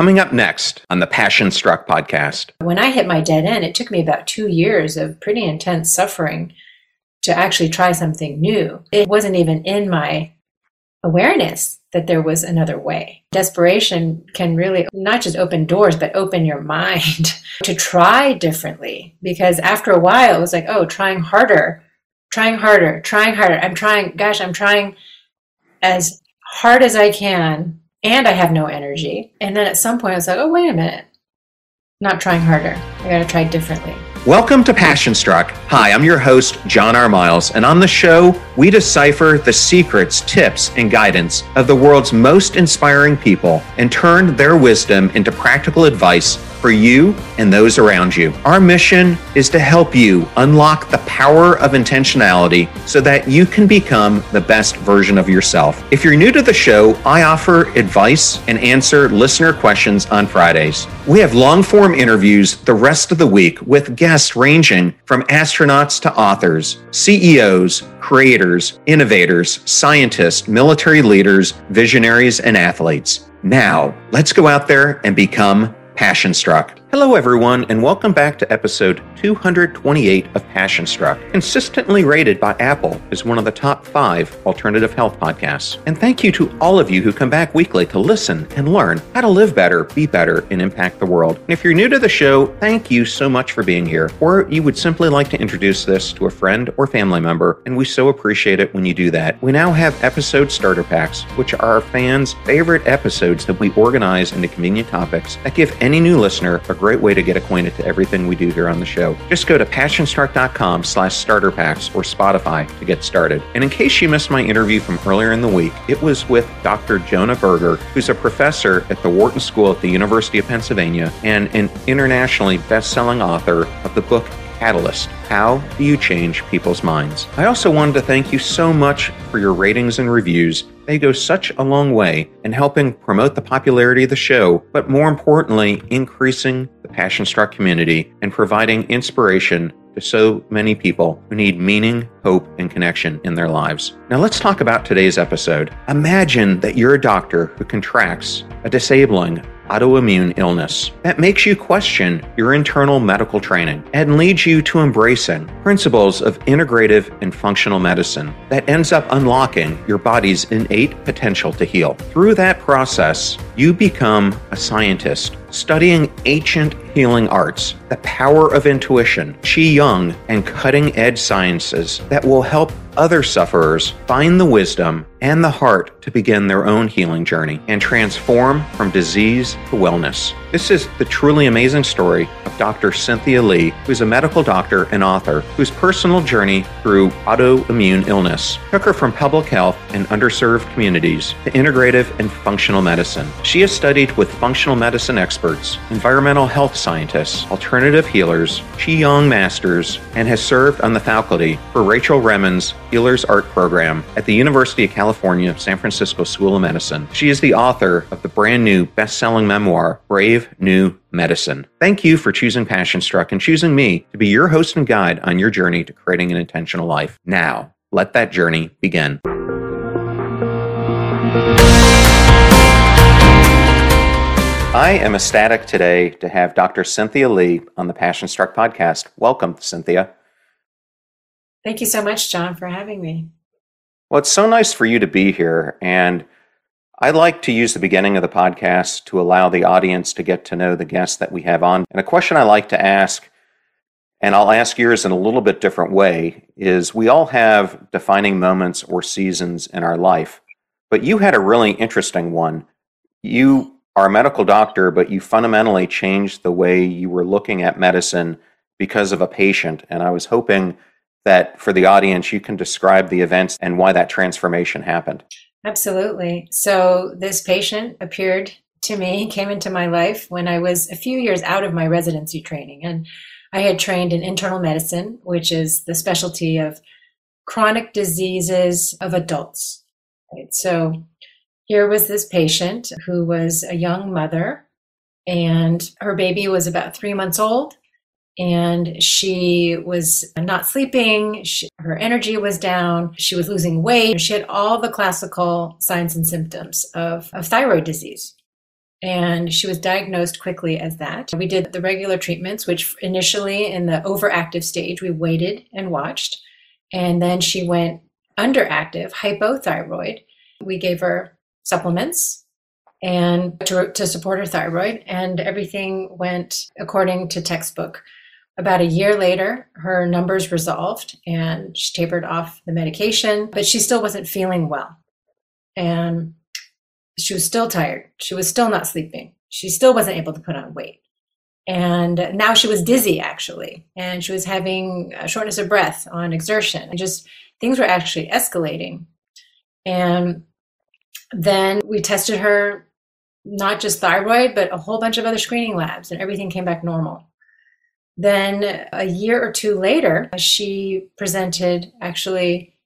Coming up next on the Passion Struck podcast. When I hit my dead end, it took me about two years of pretty intense suffering to actually try something new. It wasn't even in my awareness that there was another way. Desperation can really not just open doors, but open your mind to try differently. Because after a while, it was like, oh, trying harder, trying harder, trying harder. I'm trying, gosh, I'm trying as hard as I can, and I have no energy. And then at some point, I was like, oh, wait a minute, not trying harder. I got to try differently. Welcome to Passion Struck. Hi, I'm your host, John R. Miles, and on the show, we decipher the secrets, tips, and guidance of the world's most inspiring people and turn their wisdom into practical advice for you and those around you. Our mission is to help you unlock the power of intentionality so that you can become the best version of yourself. If you're new to the show, I offer advice and answer listener questions on Fridays. We have long form interviews the rest of the week with guests ranging from astronauts to authors, CEOs, creators, innovators, scientists, military leaders, visionaries, and athletes. Now, let's go out there and become passion struck. Hello, everyone, and welcome back to episode 228 of Passion Struck, consistently rated by Apple as one of the top five alternative health podcasts. And thank you to all of you who come back weekly to listen and learn how to live better, be better, and impact the world. And if you're new to the show, thank you so much for being here. Or you would simply like to introduce this to a friend or family member, and we so appreciate it when you do that. We now have episode starter packs, which are our fans' favorite episodes that we organize into convenient topics that give any new listener a great way to get acquainted to everything we do here on the show. Just go to passionstruck.com slash starter packs or Spotify to get started. And in case you missed my interview from earlier in the week, it was with Dr. Jonah Berger, who's a professor at the Wharton School at the University of Pennsylvania and an internationally best-selling author of the book Catalyst How Do You Change People's Minds? I also wanted to thank you so much for your ratings and reviews. They go such a long way in helping promote the popularity of the show, but more importantly, increasing the Passion Struck community and providing inspiration to so many people who need meaning, hope, and connection in their lives. Now, let's talk about today's episode. Imagine that you're a doctor who contracts a disabling autoimmune illness. That makes you question your internal medical training and leads you to embracing principles of integrative and functional medicine that ends up unlocking your body's innate potential to heal. Through that process, you become a scientist studying ancient healing arts, the power of intuition, Qigong, and cutting edge sciences that will help other sufferers find the wisdom and the heart to begin their own healing journey and transform from disease to wellness. This is the truly amazing story of Dr. Cynthia Li, who's a medical doctor and author whose personal journey through autoimmune illness took her from public health and underserved communities to integrative and functional medicine. She has studied with functional medicine experts, environmental health scientists, alternative healers, Qigong masters, and has served on the faculty for Rachel Remen's Healers Art Program at the University of California, San Francisco School of Medicine. She is the author of the brand new best selling memoir, Brave New Medicine. Thank you for choosing Passion Struck and choosing me to be your host and guide on your journey to creating an intentional life. Now, let that journey begin. I am ecstatic today to have Dr. Cynthia Li on the Passion Struck podcast. Welcome, Cynthia. Thank you so much, John, for having me. Well, it's so nice for you to be here. And I like to use the beginning of the podcast to allow the audience to get to know the guests that we have on. And a question I like to ask, and I'll ask yours in a little bit different way, is we all have defining moments or seasons in our life. But you had a really interesting one. You are a medical doctor, but you fundamentally changed the way you were looking at medicine because of a patient. And I was hoping that for the audience, you can describe the events and why that transformation happened. Absolutely. So, this patient appeared to me, came into my life when I was a few years out of my residency training. And I had trained in internal medicine, which is the specialty of chronic diseases of adults. Right? So, here was this patient who was a young mother, and her baby was about three months old and she was not sleeping. She, her energy was down. She was losing weight. She had all the classical signs and symptoms of, of thyroid disease. And she was diagnosed quickly as that. We did the regular treatments, which initially in the overactive stage, we waited and watched. And then she went underactive, hypothyroid. We gave her supplements and to, to support her thyroid, and everything went according to textbook. About a year later, her numbers resolved and she tapered off the medication, but she still wasn't feeling well. And she was still tired. She was still not sleeping. She still wasn't able to put on weight. And now she was dizzy, actually, and she was having shortness of breath on exertion. And just things were actually escalating. And then we tested her, not just thyroid, but a whole bunch of other screening labs, and everything came back normal. Then a year or two later, she presented actually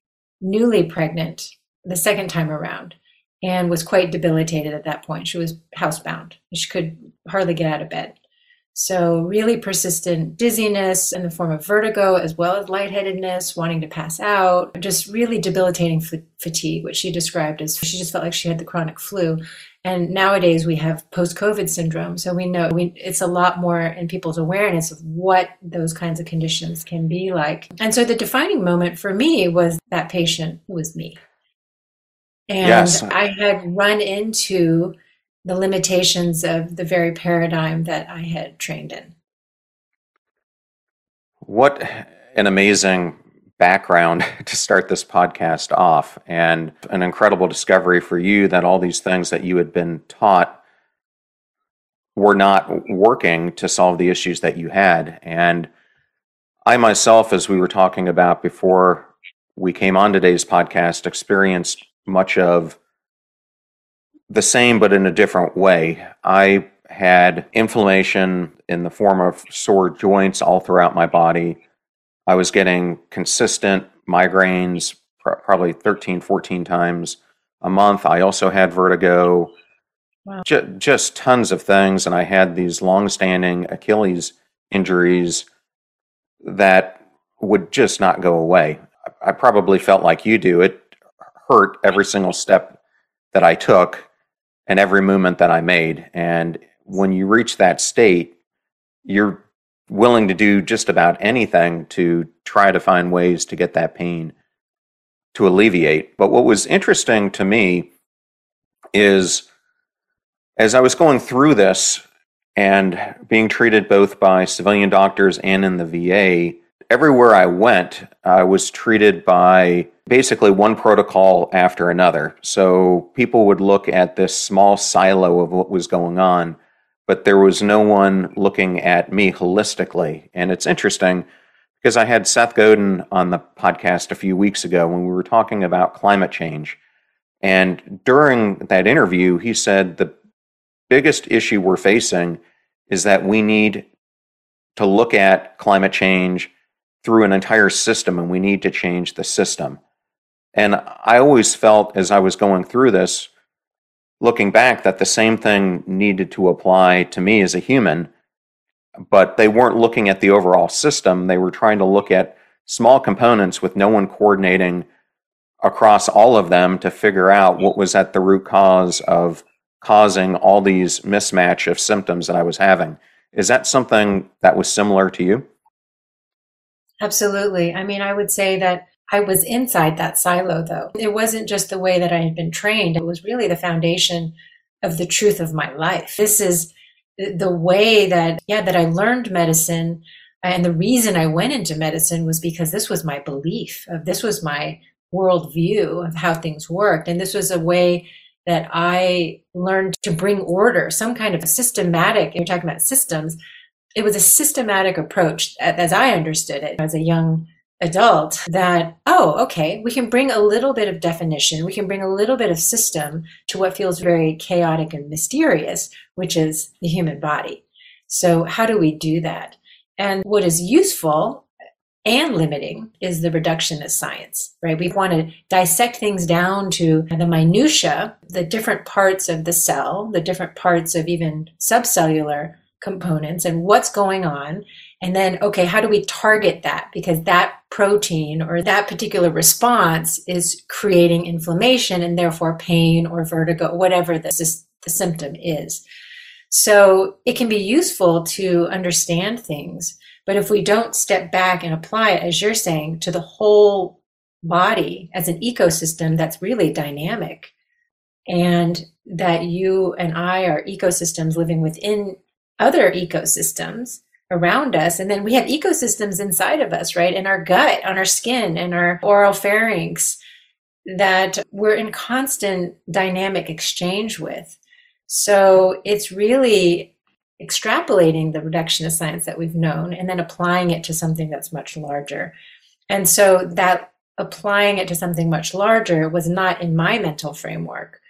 newly pregnant the second time around and was quite debilitated at that point. She was housebound. She could hardly get out of bed. So, really persistent dizziness in the form of vertigo, as well as lightheadedness, wanting to pass out, just really debilitating fatigue, which she described as she just felt like she had the chronic flu. And nowadays we have post-COVID syndrome, so we know we, it's a lot more in people's awareness of what those kinds of conditions can be like. And so the defining moment for me was that patient was me. And yes. I had run into the limitations of the very paradigm that I had trained in. What an amazing background to start this podcast off and an incredible discovery for you that all these things that you had been taught were not working to solve the issues that you had. And I myself, as we were talking about before we came on today's podcast, experienced much of the same but in a different way. I had inflammation in the form of sore joints all throughout my body. I was getting consistent migraines pr- probably 13, 14 times a month. I also had vertigo, wow. J- just tons of things. And I had these long-standing Achilles injuries that would just not go away. I probably felt like you do. It hurt every single step that I took and every movement that I made. And when you reach that state, you're willing to do just about anything to try to find ways to get that pain to alleviate. But what was interesting to me is as I was going through this and being treated both by civilian doctors and in the VA, everywhere I went, I was treated by basically one protocol after another. So people would look at this small silo of what was going on but there was no one looking at me holistically. And it's interesting because I had Seth Godin on the podcast a few weeks ago when we were talking about climate change. And during that interview, he said the biggest issue we're facing is that we need to look at climate change through an entire system and we need to change the system. And I always felt as I was going through this, looking back that the same thing needed to apply to me as a human, but they weren't looking at the overall system. They were trying to look at small components with no one coordinating across all of them to figure out what was at the root cause of causing all these mismatch of symptoms that I was having. Is that something that was similar to you? Absolutely. I mean, I would say that I was inside that silo, though. It wasn't just the way that I had been trained, it was really the foundation of the truth of my life. This is the way that, yeah, that I learned medicine. And the reason I went into medicine was because this was my belief, of this was my worldview of how things worked. And this was a way that I learned to bring order, some kind of systematic, you're talking about systems. It was a systematic approach, as I understood it as a young adult that, oh, okay, we can bring a little bit of definition, we can bring a little bit of system to what feels very chaotic and mysterious, which is the human body. So, how do we do that? And what is useful and limiting is the reductionist science, right? We want to dissect things down to the minutia, the different parts of the cell, the different parts of even subcellular components and what's going on and then, okay, how do we target that? Because that protein or that particular response is creating inflammation and therefore pain or vertigo, whatever the, the symptom is. So it can be useful to understand things. But if we don't step back and apply it, as you're saying, to the whole body as an ecosystem that's really dynamic, and that you and I are ecosystems living within other ecosystems around us. And then we have ecosystems inside of us, right? In our gut, on our skin, and our oral pharynx that we're in constant dynamic exchange with. So it's really extrapolating the reductionist science that we've known and then applying it to something that's much larger. And so that applying it to something much larger was not in my mental framework.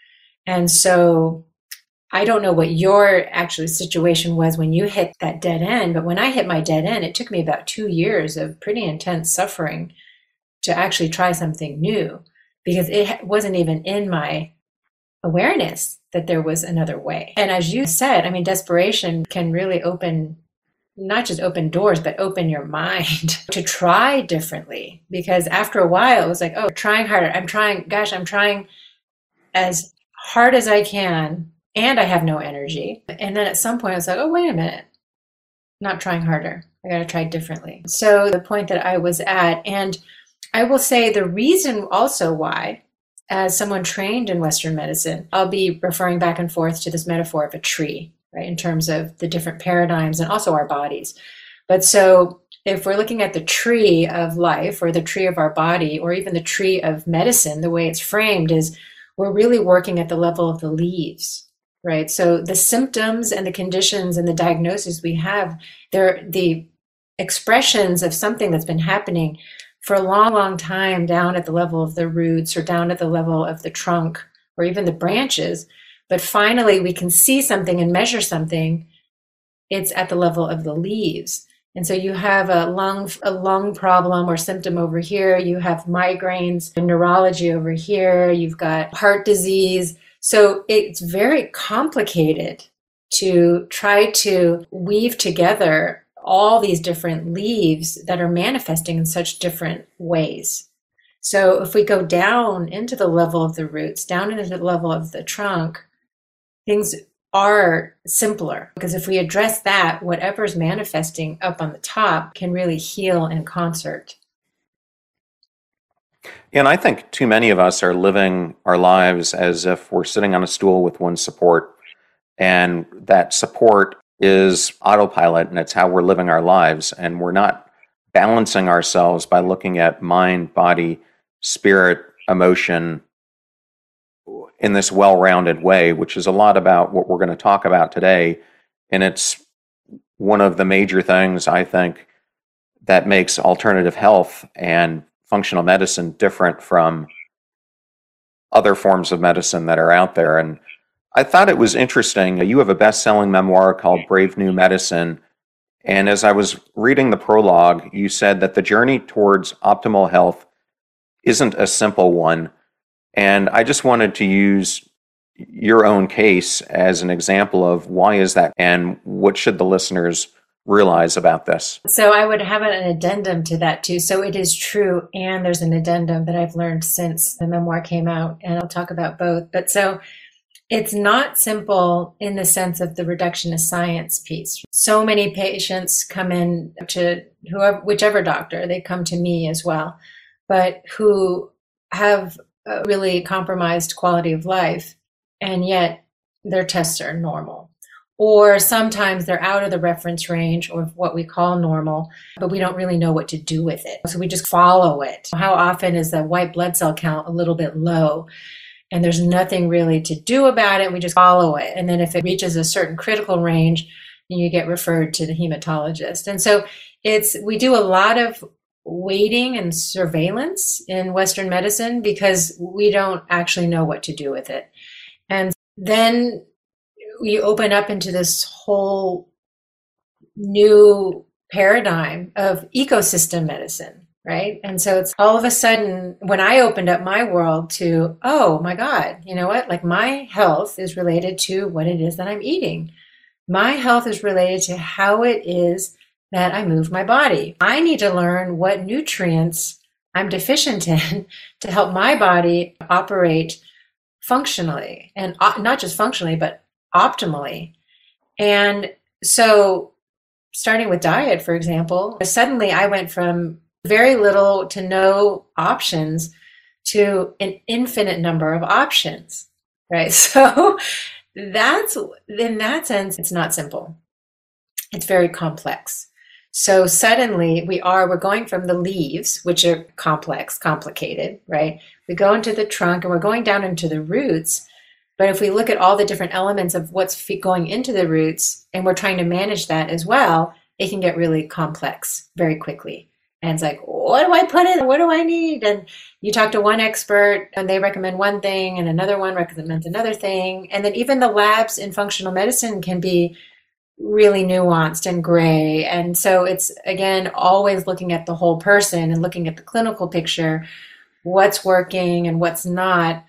And so I don't know what your actual situation was when you hit that dead end, but when I hit my dead end, it took me about two years of pretty intense suffering to actually try something new because it wasn't even in my awareness that there was another way. And as you said, I mean, desperation can really open not just open doors, but open your mind to try differently. Because after a while, it was like, oh, trying harder. I'm trying, gosh, I'm trying as hard as I can, and I have no energy. And then at some point, I was like, oh, wait a minute, not trying harder. I got to try differently. So the point that I was at, and I will say the reason also why as someone trained in Western medicine, I'll be referring back and forth to this metaphor of a tree, right, in terms of the different paradigms and also our bodies. But so if we're looking at the tree of life or the tree of our body or even the tree of medicine, the way it's framed is we're really working at the level of the leaves, right? So the symptoms and the conditions and the diagnoses we have, they're the expressions of something that's been happening for a long, long time down at the level of the roots or down at the level of the trunk or even the branches. But finally, we can see something and measure something. It's at the level of the leaves. And so you have a lung, a lung problem or symptom over here. You have migraines neurology over here. You've got heart disease. So it's very complicated to try to weave together all these different leaves that are manifesting in such different ways. So if we go down into the level of the roots, down into the level of the trunk, things are simpler because if we address that, whatever's manifesting up on the top can really heal in concert. And I think too many of us are living our lives as if we're sitting on a stool with one support, and that support is autopilot and it's how we're living our lives. And we're not balancing ourselves by looking at mind, body, spirit, emotion in this well rounded way, which is a lot about what we're going to talk about today. And it's one of the major things I think that makes alternative health and functional medicine different from other forms of medicine that are out there. And I thought it was interesting. You have a best selling memoir called Brave New Medicine. And as I was reading the prologue, you said that the journey towards optimal health isn't a simple one. And I just wanted to use your own case as an example of why is that and what should the listeners realize about this? So I would have an addendum to that too. So it is true and there's an addendum that I've learned since the memoir came out and I'll talk about both. But so it's not simple in the sense of the reductionist science piece. So many patients come in to whoever, whichever doctor, they come to me as well, but who have a really compromised quality of life, and yet their tests are normal. Or sometimes they're out of the reference range or what we call normal, but we don't really know what to do with it. So we just follow it. How often is the white blood cell count a little bit low? and there's nothing really to do about it. We just follow it. And then if it reaches a certain critical range, you get referred to the hematologist. And so it's, we do a lot of waiting and surveillance in Western medicine because we don't actually know what to do with it. And then we open up into this whole new paradigm of ecosystem medicine right? And so it's all of a sudden when I opened up my world to, oh my God, you know what? Like my health is related to what it is that I'm eating. My health is related to how it is that I move my body. I need to learn what nutrients I'm deficient in to help my body operate functionally and uh, not just functionally, but optimally. And so, starting with diet, for example, suddenly I went from very little to no options to an infinite number of options, right? So, that's in that sense, it's not simple. It's very complex. So suddenly we are, we're going from the leaves, which are complex, complicated, right? We go into the trunk and we're going down into the roots. But if we look at all the different elements of what's going into the roots and we're trying to manage that as well, it can get really complex very quickly. And it's like, what do I put in? What do I need? And you talk to one expert and they recommend one thing and another one recommends another thing. And then even the labs in functional medicine can be really nuanced and gray. And so it's again always looking at the whole person and looking at the clinical picture, what's working and what's not.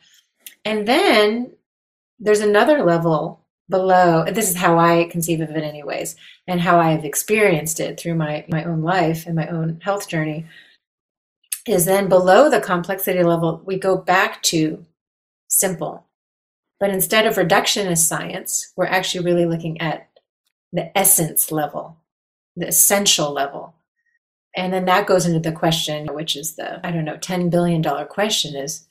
And then there's another level below. This is how I conceive of it anyways, and how I have experienced it through my my own life and my own health journey. Is then below the complexity level, we go back to simple. But instead of reductionist science, we're actually really looking at the essence level, the essential level. And then that goes into the question, which is the, I don't know, $10 billion question is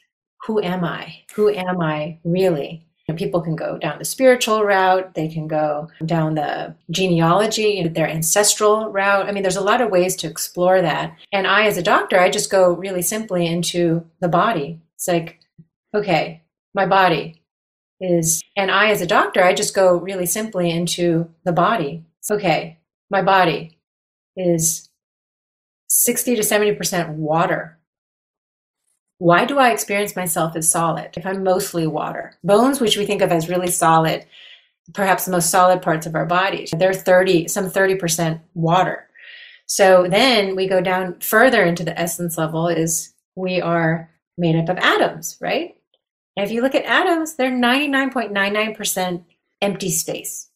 who am I? Who am I really? People can go down the spiritual route, they can go down the genealogy, their ancestral route. I mean, there's a lot of ways to explore that. And I, as a doctor, I just go really simply into the body. It's like, okay, my body, is, and I, as a doctor, I just go really simply into the body. Okay, my body is 60 to 70% water. Why do I experience myself as solid if I'm mostly water? Bones, which we think of as really solid, perhaps the most solid parts of our bodies, they're 30, some 30% water. So then we go down further into the essence level is we are made up of atoms, right? And if you look at atoms, they're 99.99% empty space.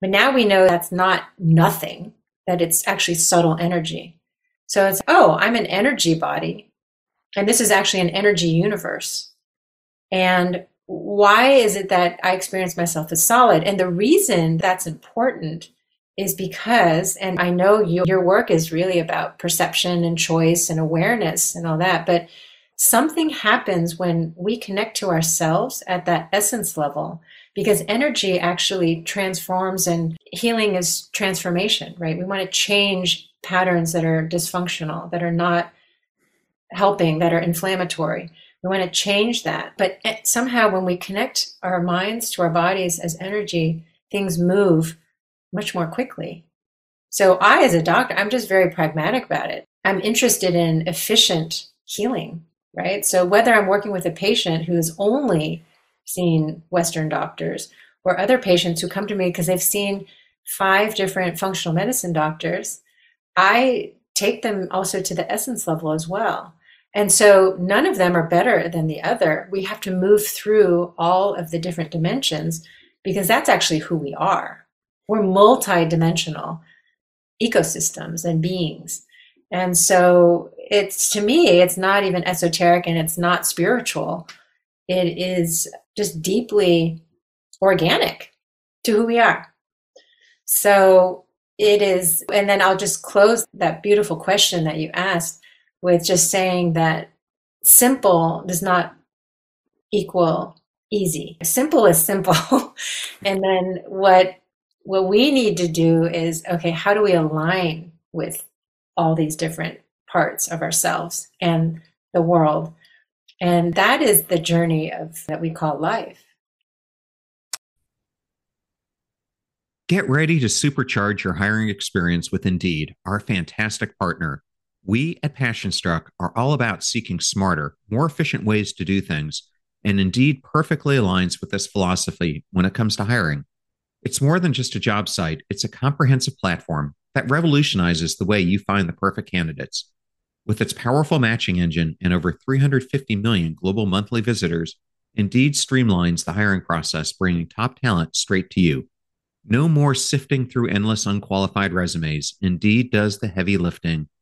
But now we know that's not nothing, that it's actually subtle energy. So it's, oh, I'm an energy body. And this is actually an energy universe. And why is it that I experience myself as solid? And the reason that's important is because, and I know you, your work is really about perception and choice and awareness and all that, but something happens when we connect to ourselves at that essence level because energy actually transforms and healing is transformation, right? We want to change patterns that are dysfunctional, that are not helping, that are inflammatory. We want to change that. But eh, somehow, when we connect our minds to our bodies as energy, things move much more quickly. So, I, as a doctor, I'm just very pragmatic about it. I'm interested in efficient healing right? So whether I'm working with a patient who's only seen Western doctors or other patients who come to me because they've seen five different functional medicine doctors, I take them also to the essence level as well. And so none of them are better than the other. We have to move through all of the different dimensions because that's actually who we are. We're multi-dimensional ecosystems and beings. And so it's to me, it's not even esoteric and it's not spiritual. It is just deeply organic to who we are. So it is, and then I'll just close that beautiful question that you asked with just saying that simple does not equal easy. Simple is simple. and then what what we need to do is okay, how do we align with all these different parts of ourselves and the world. And that is the journey of that we call life. Get ready to supercharge your hiring experience with Indeed, our fantastic partner. We at PassionStruck are all about seeking smarter, more efficient ways to do things, and Indeed perfectly aligns with this philosophy when it comes to hiring. It's more than just a job site, it's a comprehensive platform that revolutionizes the way you find the perfect candidates. With its powerful matching engine and over 350 million global monthly visitors, Indeed streamlines the hiring process, bringing top talent straight to you. No more sifting through endless unqualified resumes. Indeed does the heavy lifting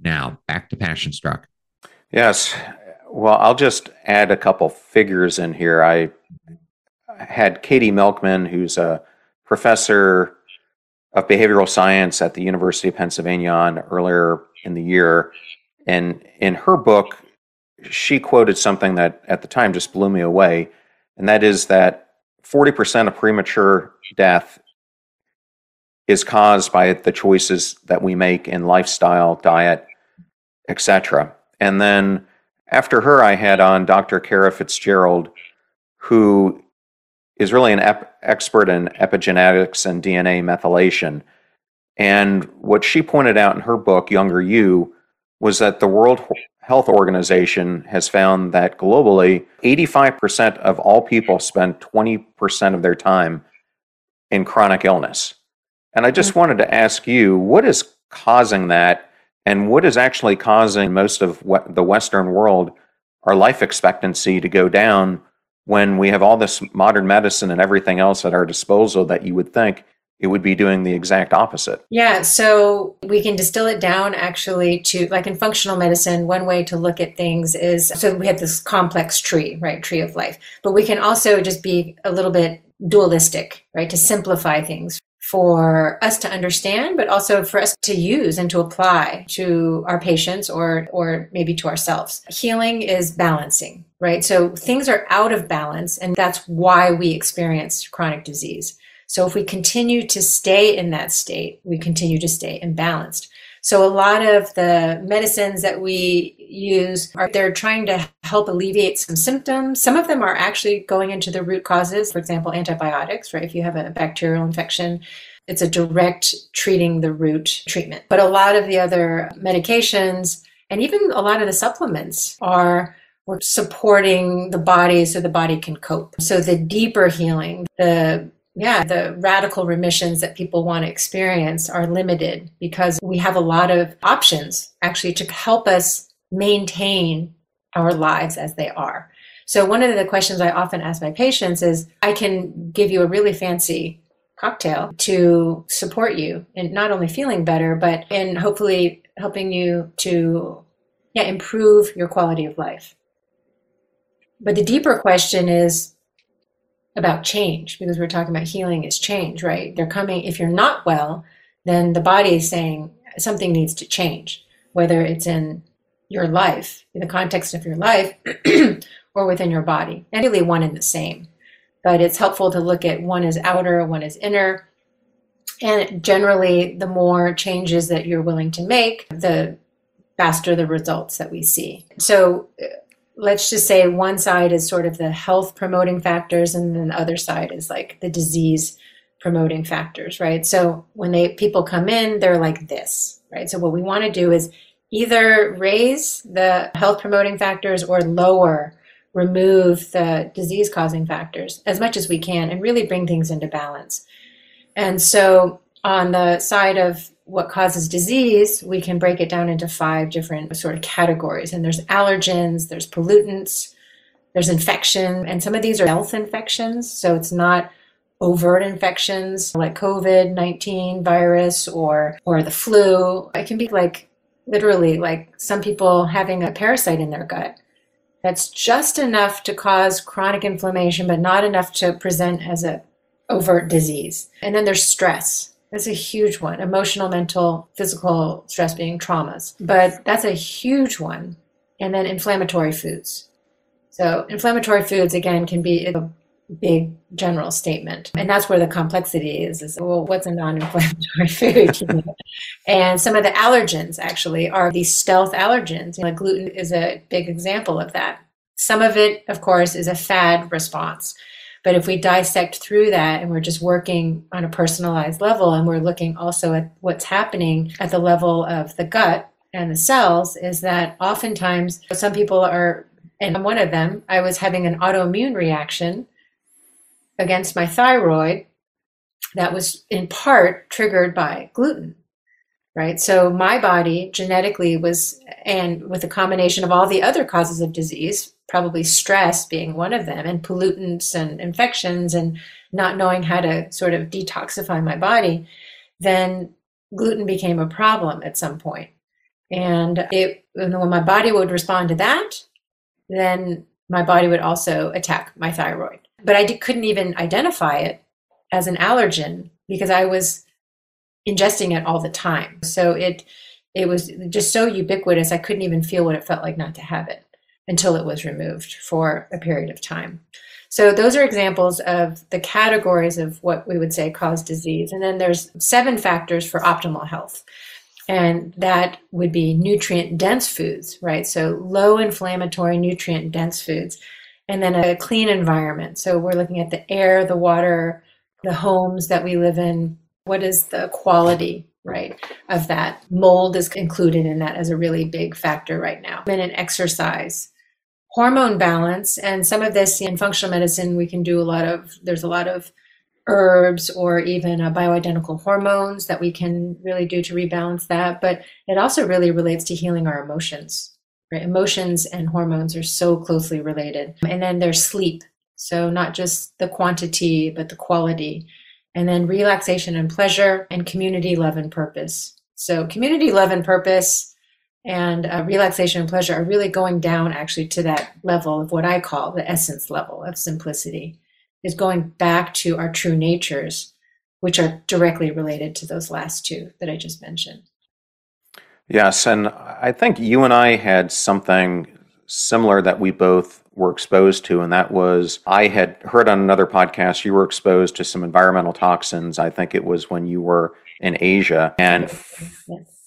Now, back to Passion Struck. Yes. Well, I'll just add a couple figures in here. I had Katie Milkman, who's a professor of behavioral science at the University of Pennsylvania on earlier in the year. And in her book, she quoted something that at the time just blew me away. And that is that 40% of premature death is caused by the choices that we make in lifestyle, diet, etc. And then after her, I had on Dr. Kara Fitzgerald, who is really an ep- expert in epigenetics and DNA methylation. And what she pointed out in her book, Younger You, was that the World Health Organization has found that globally, 85% of all people spend 20% of their time in chronic illness. And I just mm-hmm. wanted to ask you, what is causing that? And what is actually causing most of the Western world, our life expectancy to go down when we have all this modern medicine and everything else at our disposal that you would think it would be doing the exact opposite. Yeah, so we can distill it down actually to like in functional medicine, one way to look at things is so we have this complex tree, right? Tree of life. But we can also just be a little bit dualistic, right? To simplify things for us to understand, but also for us to use and to apply to our patients or, or maybe to ourselves. Healing is balancing, right? So things are out of balance, and that's why we experience chronic disease. So if we continue to stay in that state, we continue to stay imbalanced. So a lot of the medicines that we use are they're trying to help alleviate some symptoms. Some of them are actually going into the root causes. For example, antibiotics, right? If you have a bacterial infection, it's a direct treating the root treatment. But a lot of the other medications and even a lot of the supplements are we're supporting the body so the body can cope. So the deeper healing, the yeah, the radical remissions that people want to experience are limited because we have a lot of options actually to help us maintain our lives as they are. So, one of the questions I often ask my patients is I can give you a really fancy cocktail to support you in not only feeling better, but in hopefully helping you to yeah, improve your quality of life. But the deeper question is about change because we're talking about healing is change, right? They're coming, if you're not well, then the body is saying something needs to change, whether it's in your life, in the context of your life, or within your body. And really one and the same. But it's helpful to look at one is outer, one is inner. And generally, the more changes that you're willing to make, the faster the results that we see. So uh, let's just say one side is sort of the health promoting factors and then the other side is like the disease promoting factors right so when they people come in they're like this right so what we want to do is either raise the health promoting factors or lower remove the disease causing factors as much as we can and really bring things into balance and so on the side of what causes disease, we can break it down into five different sort of categories. And there's allergens, there's pollutants, there's infection, and some of these are health infections. So it's not overt infections like COVID 19 virus or, or the flu. It can be like literally like some people having a parasite in their gut. That's just enough to cause chronic inflammation, but not enough to present as a overt disease. And then there's stress. That's a huge one. Emotional, mental, physical stress being traumas. But that's a huge one. And then inflammatory foods. So, inflammatory foods, again, can be a big general statement. And that's where the complexity is, is well, what's a non-inflammatory food? And some of the allergens actually are these stealth allergens. Like gluten is a big example of that. Some of it, of course, is a fad response. But if we dissect through that and we're just working on a personalized level and we're looking also at what's happening at the level of the gut and the cells, is that oftentimes some people are, and I'm one of them, I was having an autoimmune reaction against my thyroid that was in part triggered by gluten right so my body genetically was and with a combination of all the other causes of disease probably stress being one of them and pollutants and infections and not knowing how to sort of detoxify my body then gluten became a problem at some point. and it when my body would respond to that then my body would also attack my thyroid but I d- couldn't even identify it as an allergen because I was ingesting it all the time. So it it was just so ubiquitous I couldn't even feel what it felt like not to have it until it was removed for a period of time. So those are examples of the categories of what we would say cause disease. And then there's seven factors for optimal health. And that would be nutrient dense foods, right? So low inflammatory nutrient dense foods and then a clean environment. So we're looking at the air, the water, the homes that we live in. What is the quality, right, of that? Mold is included in that as a really big factor right now. And an exercise, hormone balance, and some of this in functional medicine, we can do a lot of, there's a lot of herbs or even uh, bioidentical hormones that we can really do to rebalance that. But it also really relates to healing our emotions Right? Emotions and hormones are so closely related. And then there's sleep. So not just the quantity, but the quality. And then relaxation and pleasure and community love and purpose. So community love and purpose and uh, relaxation and pleasure are really going down actually to that level of what I call the essence level of simplicity is going back to our true natures, which are directly related to those last two that I just mentioned. Yes, and I think you and I had something similar that we both were exposed to, and that was I had heard on another podcast you were exposed to some environmental toxins. I think it was when you were in Asia. And f-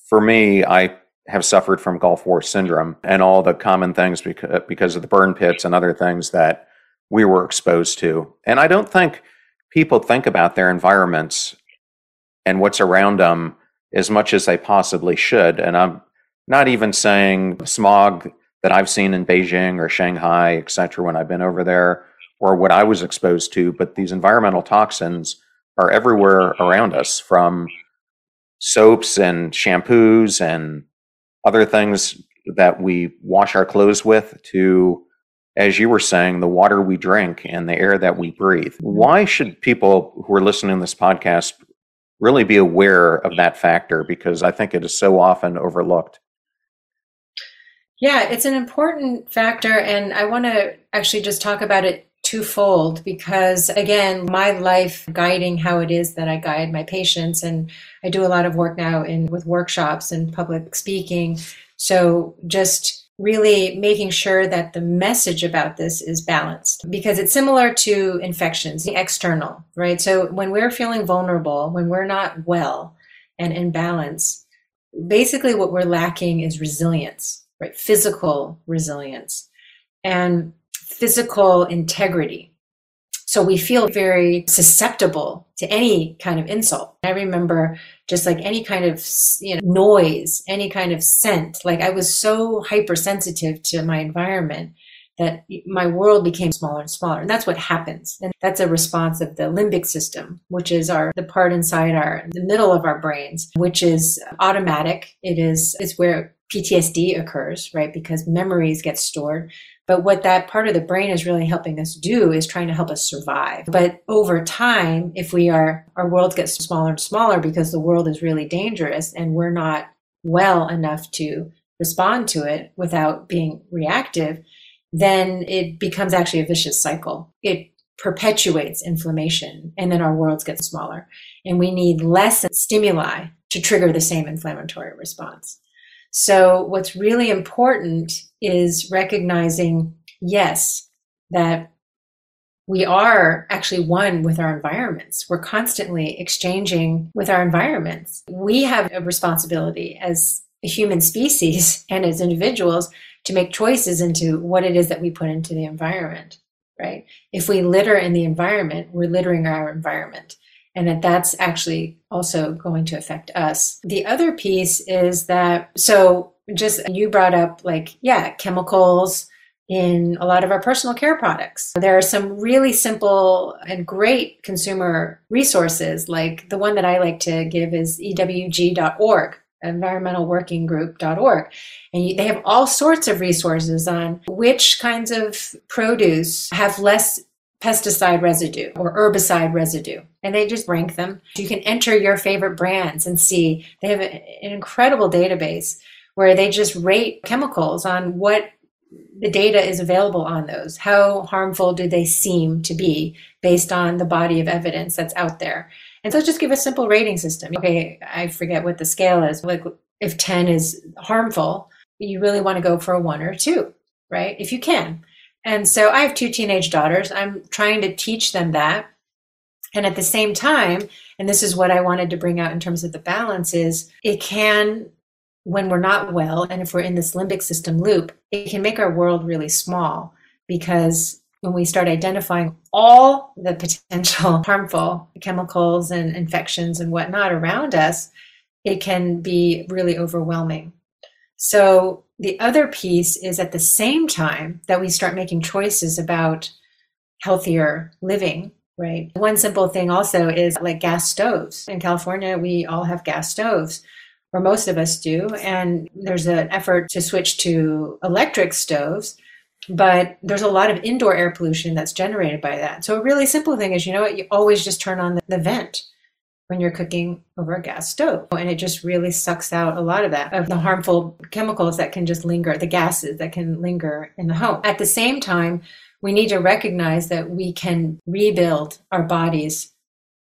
for me, I have suffered from Gulf War syndrome and all the common things because, because of the burn pits and other things that we were exposed to. And I don't think people think about their environments and what's around them as much as they possibly should. And I'm not even saying smog that I've seen in Beijing or Shanghai, et cetera, when I've been over there, or what I was exposed to, but these environmental toxins are everywhere around us from soaps and shampoos and other things that we wash our clothes with to as you were saying the water we drink and the air that we breathe. Mm-hmm. Why should people who are listening to this podcast really be aware of that factor? Because I think it is so often overlooked. Yeah, it's an important factor. And I want to actually just talk about it twofold because, again, my life guiding how it is that I guide my patients. And I do a lot of work now in with workshops and public speaking. So just really making sure that the message about this is balanced because it's similar to infections, the external, right? So when we're feeling vulnerable, when we're not well and in balance, basically what we're lacking is resilience, right? Physical resilience and physical integrity. So we feel very susceptible to any kind of insult. I remember just like any kind of you know noise, any kind of scent. Like I was so hypersensitive to my environment that my world became smaller and smaller. And that's what happens. And that's a response of the limbic system, which is our the part inside our the middle of our brains, which is automatic. It is is where PTSD occurs, right? Because memories get stored. But what that part of the brain is really helping us do is trying to help us survive. But over time, if we are, our world gets smaller and smaller because the world is really dangerous and we're not well enough to respond to it without being reactive, then it becomes actually a vicious cycle. It perpetuates inflammation and then our worlds get smaller and we need less stimuli to trigger the same inflammatory response. So what's really important is recognizing, yes, that we are actually one with our environments. We're constantly exchanging with our environments. We have a responsibility as a human species and as individuals to make choices into what it is that we put into the environment, right? If we litter in the environment, we're littering our environment. And that that's actually also going to affect us. The other piece is that, so just you brought up like, yeah, chemicals, in a lot of our personal care products. There are some really simple and great consumer resources, like the one that I like to give is ewg.org, environmentalworkinggroup.org. And they have all sorts of resources on which kinds of produce have less pesticide residue or herbicide residue. And they just rank them. You can enter your favorite brands and see. They have an incredible database where they just rate chemicals on what the data is available on those. How harmful do they seem to be based on the body of evidence that's out there? And so just give a simple rating system. Okay, I forget what the scale is. Like if 10 is harmful, you really want to go for a one or two, right? If you can. And so I have two teenage daughters. I'm trying to teach them that. And at the same time, and this is what I wanted to bring out in terms of the balance is it can when we're not well and if we're in this limbic system loop, it can make our world really small because when we start identifying all the potential harmful chemicals and infections and whatnot around us, it can be really overwhelming. So, the other piece is at the same time that we start making choices about healthier living, right? One simple thing also is like gas stoves. In California, we all have gas stoves or most of us do. And there's an effort to switch to electric stoves, but there's a lot of indoor air pollution that's generated by that. So a really simple thing is, you know what, you always just turn on the, vent when you're cooking over a gas stove. And it just really sucks out a lot of that, of the harmful chemicals that can just linger, the gases that can linger in the home. At the same time, we need to recognize that we can rebuild our body's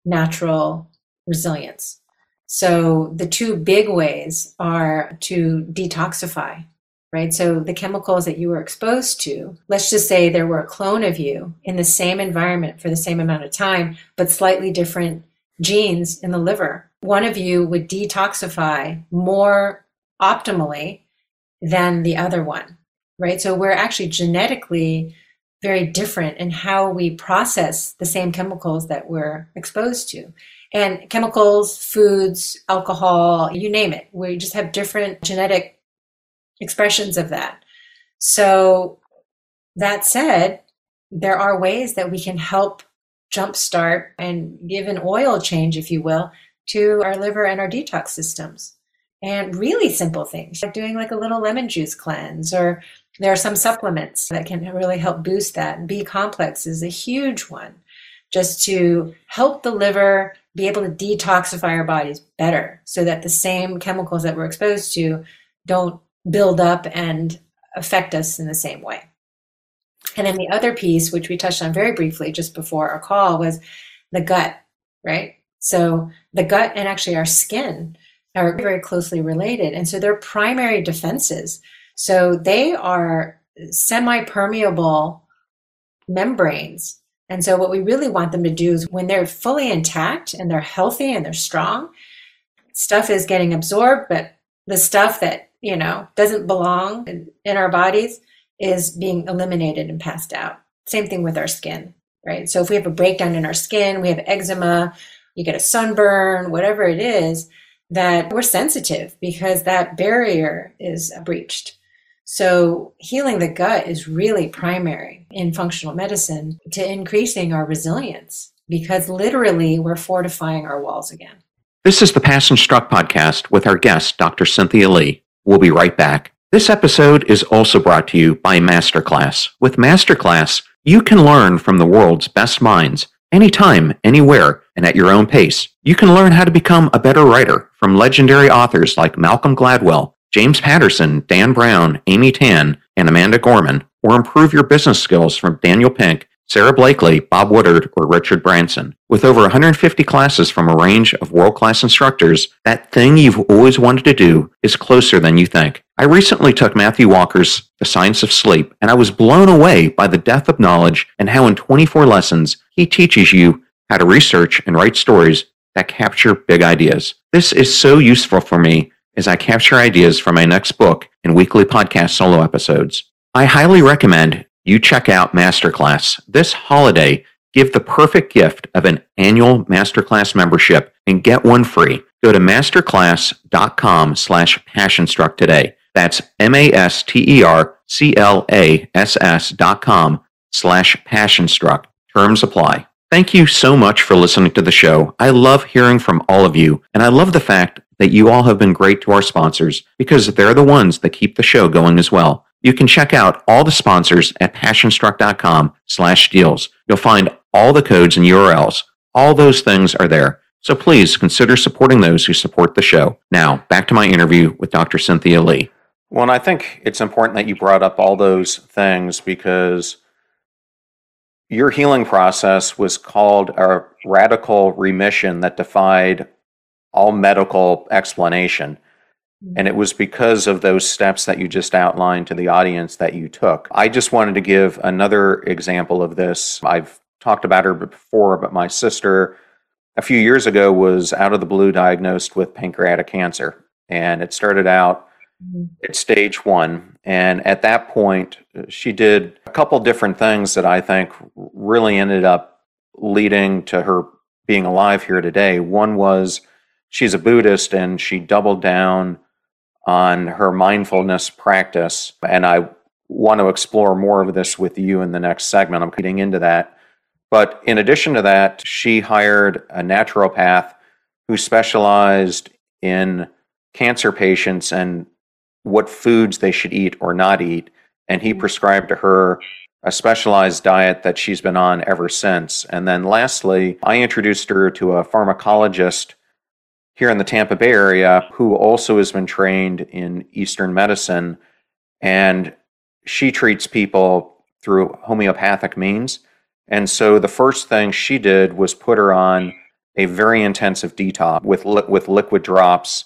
natural resilience. So the two big ways are to detoxify, right? So the chemicals that you were exposed to, let's just say there were a clone of you in the same environment for the same amount of time, but slightly different genes in the liver. One of you would detoxify more optimally than the other one, right? So we're actually genetically very different in how we process the same chemicals that we're exposed to and chemicals, foods, alcohol, you name it. We just have different genetic expressions of that. So, that said, there are ways that we can help jumpstart and give an oil change, if you will, to our liver and our detox systems. And really simple things like doing like a little lemon juice cleanse, or there are some supplements that can really help boost that. B complex is a huge one just to help the liver be able to detoxify our bodies better so that the same chemicals that we're exposed to don't build up and affect us in the same way. And then the other piece, which we touched on very briefly just before our call, was the gut, right? So the gut and actually our skin are very closely related. And so they're primary defenses. So they are semi permeable membranes and so, what we really want them to do is when they're fully intact and they're healthy and they're strong, stuff is getting absorbed, but the stuff that, you know, doesn't belong in, in our bodies is being eliminated and passed out. Same thing with our skin, right? So, if we have a breakdown in our skin, we have eczema, you get a sunburn, whatever it is, that we're sensitive because that barrier is breached. So, healing the gut is really primary in functional medicine to increasing our resilience because literally we're fortifying our walls again. This is the Passion Struck podcast with our guest, Dr. Cynthia Li. We'll be right back. This episode is also brought to you by Masterclass. With Masterclass, you can learn from the world's best minds anytime, anywhere, and at your own pace. You can learn how to become a better writer from legendary authors like Malcolm Gladwell James Patterson, Dan Brown, Amy Tan, and Amanda Gorman, or improve your business skills from Daniel Pink Sara Blakely, Bob Woodward, or Richard Branson. With over 150 classes from a range of world class instructors, that thing you've always wanted to do is closer than you think. I recently took Matthew Walker's The Science of Sleep, and I was blown away by the depth of knowledge and how in 24 lessons he teaches you how to research and write stories that capture big ideas. This is so useful for me as I capture ideas for my next book and weekly podcast solo episodes. I highly recommend you check out Masterclass. This holiday, give the perfect gift of an annual Masterclass membership and get one free. Go to masterclass.com slash passionstruck today. That's M-A-S-T-E-R-C-L-A-S-S dot com slash passionstruck. Terms apply. Thank you so much for listening to the show. I love hearing from all of you, and I love the fact that you all have been great to our sponsors because they're the ones that keep the show going as well. You can check out all the sponsors at passionstruck.com slash deals. You'll find all the codes and URLs. All those things are there. So please consider supporting those who support the show. Now, back to my interview with Dr. Cynthia Li. Well, and I think it's important that you brought up all those things because your healing process was called a radical remission that defied all medical explanation. And it was because of those steps that you just outlined to the audience that you took. I just wanted to give another example of this. I've talked about her before, but my sister a few years ago was out of the blue diagnosed with pancreatic cancer. And it started out mm-hmm. at stage one. And at that point, she did a couple different things that I think really ended up leading to her being alive here today. One was she's a Buddhist and she doubled down on her mindfulness practice. And I want to explore more of this with you in the next segment. I'm getting into that. But in addition to that, she hired a naturopath who specialized in cancer patients and what foods they should eat or not eat. And he mm-hmm. prescribed to her a specialized diet that she's been on ever since. And then lastly, I introduced her to a pharmacologist here in the Tampa Bay area who also has been trained in Eastern medicine. And she treats people through homeopathic means. And so the first thing she did was put her on a very intensive detox with, li- with liquid drops.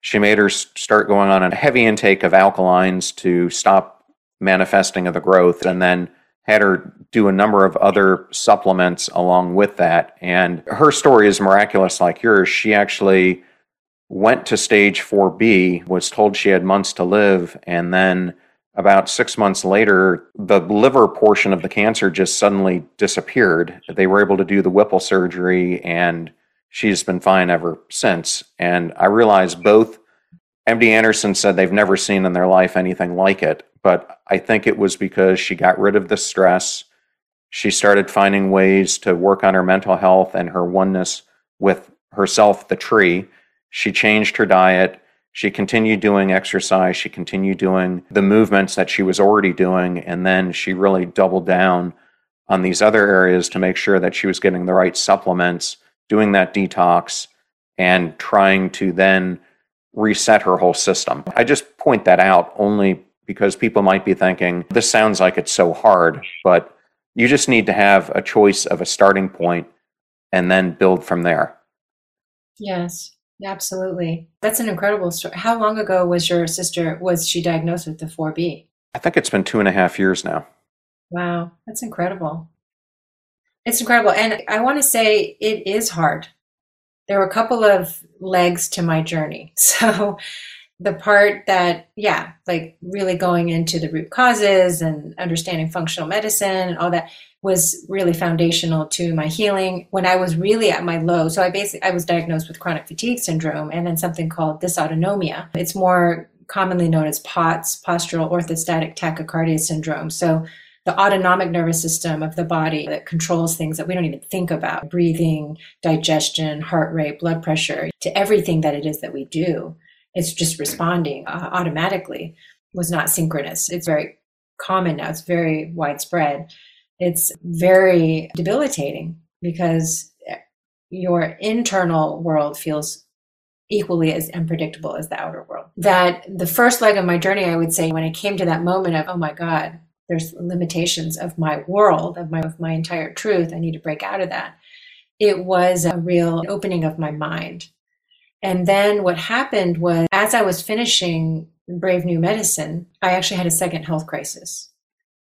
She made her start going on a heavy intake of alkalines to stop manifesting of the growth. And then had her do a number of other supplements along with that. And her story is miraculous like yours. She actually went to stage 4B, was told she had months to live, and then about six months later, the liver portion of the cancer just suddenly disappeared. They were able to do the Whipple surgery, and she's been fine ever since. And I realized both MD Anderson said they've never seen in their life anything like it but I think it was because she got rid of the stress. She started finding ways to work on her mental health and her oneness with herself, the tree. She changed her diet. She continued doing exercise. She continued doing the movements that she was already doing. And then she really doubled down on these other areas to make sure that she was getting the right supplements, doing that detox, and trying to then reset her whole system. I just point that out only because people might be thinking, this sounds like it's so hard, but you just need to have a choice of a starting point and then build from there. Yes, absolutely. That's an incredible story. How long ago was your sister, was she diagnosed with the 4B? I think it's been two and a half years now. Wow, that's incredible. It's incredible. And I want to say it is hard. There were a couple of legs to my journey. So the part that yeah like really going into the root causes and understanding functional medicine and all that was really foundational to my healing when i was really at my low. So i basically i was diagnosed with chronic fatigue syndrome and then something called dysautonomia. It's more commonly known as pots postural orthostatic tachycardia syndrome. So the autonomic nervous system of the body that controls things that we don't even think about breathing digestion heart rate blood pressure to everything that it is that we do it's just responding uh, automatically was not synchronous. It's very common now, it's very widespread. It's very debilitating because your internal world feels equally as unpredictable as the outer world. That the first leg of my journey, I would say, when I came to that moment of, oh my God, there's limitations of my world, of my, of my entire truth. I need to break out of that. It was a real opening of my mind. And then what happened was, as I was finishing Brave New Medicine, I actually had a second health crisis.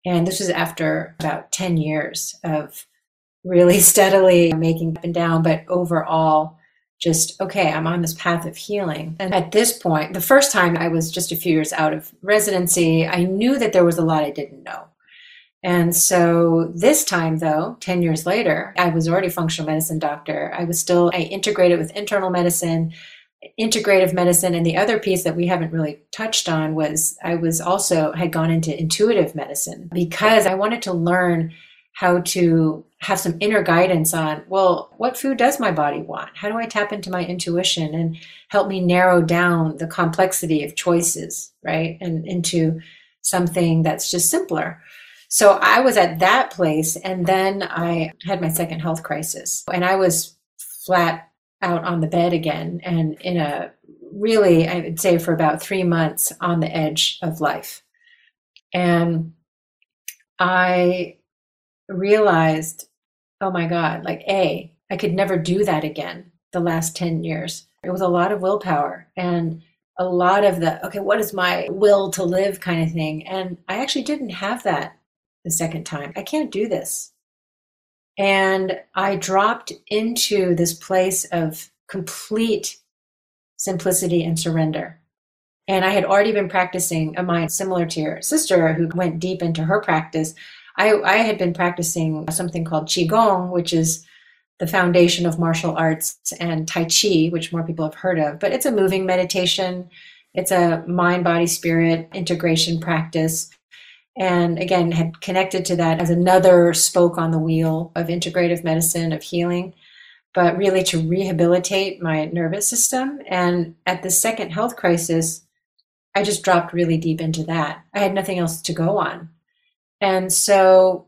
And this was after about 10 years of really steadily making up and down, but overall, just okay, I'm on this path of healing. And at this point, the first time I was just a few years out of residency, I knew that there was a lot I didn't know. And so this time, though, 10 years later, I was already functional medicine doctor. I was still, I integrated with internal medicine, integrative medicine. And the other piece that we haven't really touched on was I was also had gone into intuitive medicine because I wanted to learn how to have some inner guidance on, well, what food does my body want? How do I tap into my intuition and help me narrow down the complexity of choices, right? And into something that's just simpler. So I was at that place, and then I had my second health crisis, and I was flat out on the bed again, and in a really, I would say, for about three months on the edge of life. And I realized, oh my God, like, A, I could never do that again the last 10 years. It was a lot of willpower and a lot of the, okay, what is my will to live kind of thing. And I actually didn't have that the second time. I can't do this. And I dropped into this place of complete simplicity and surrender. And I had already been practicing a mind similar to your sister who went deep into her practice. I, I had been practicing something called Qigong, which is the foundation of martial arts, and Tai Chi, which more people have heard of. But it's a moving meditation, it's a mind, body, spirit integration practice. And again had connected to that as another spoke on the wheel of integrative medicine of healing but really to rehabilitate my nervous system. And at the second health crisis i just dropped really deep into that. I had nothing else to go on and so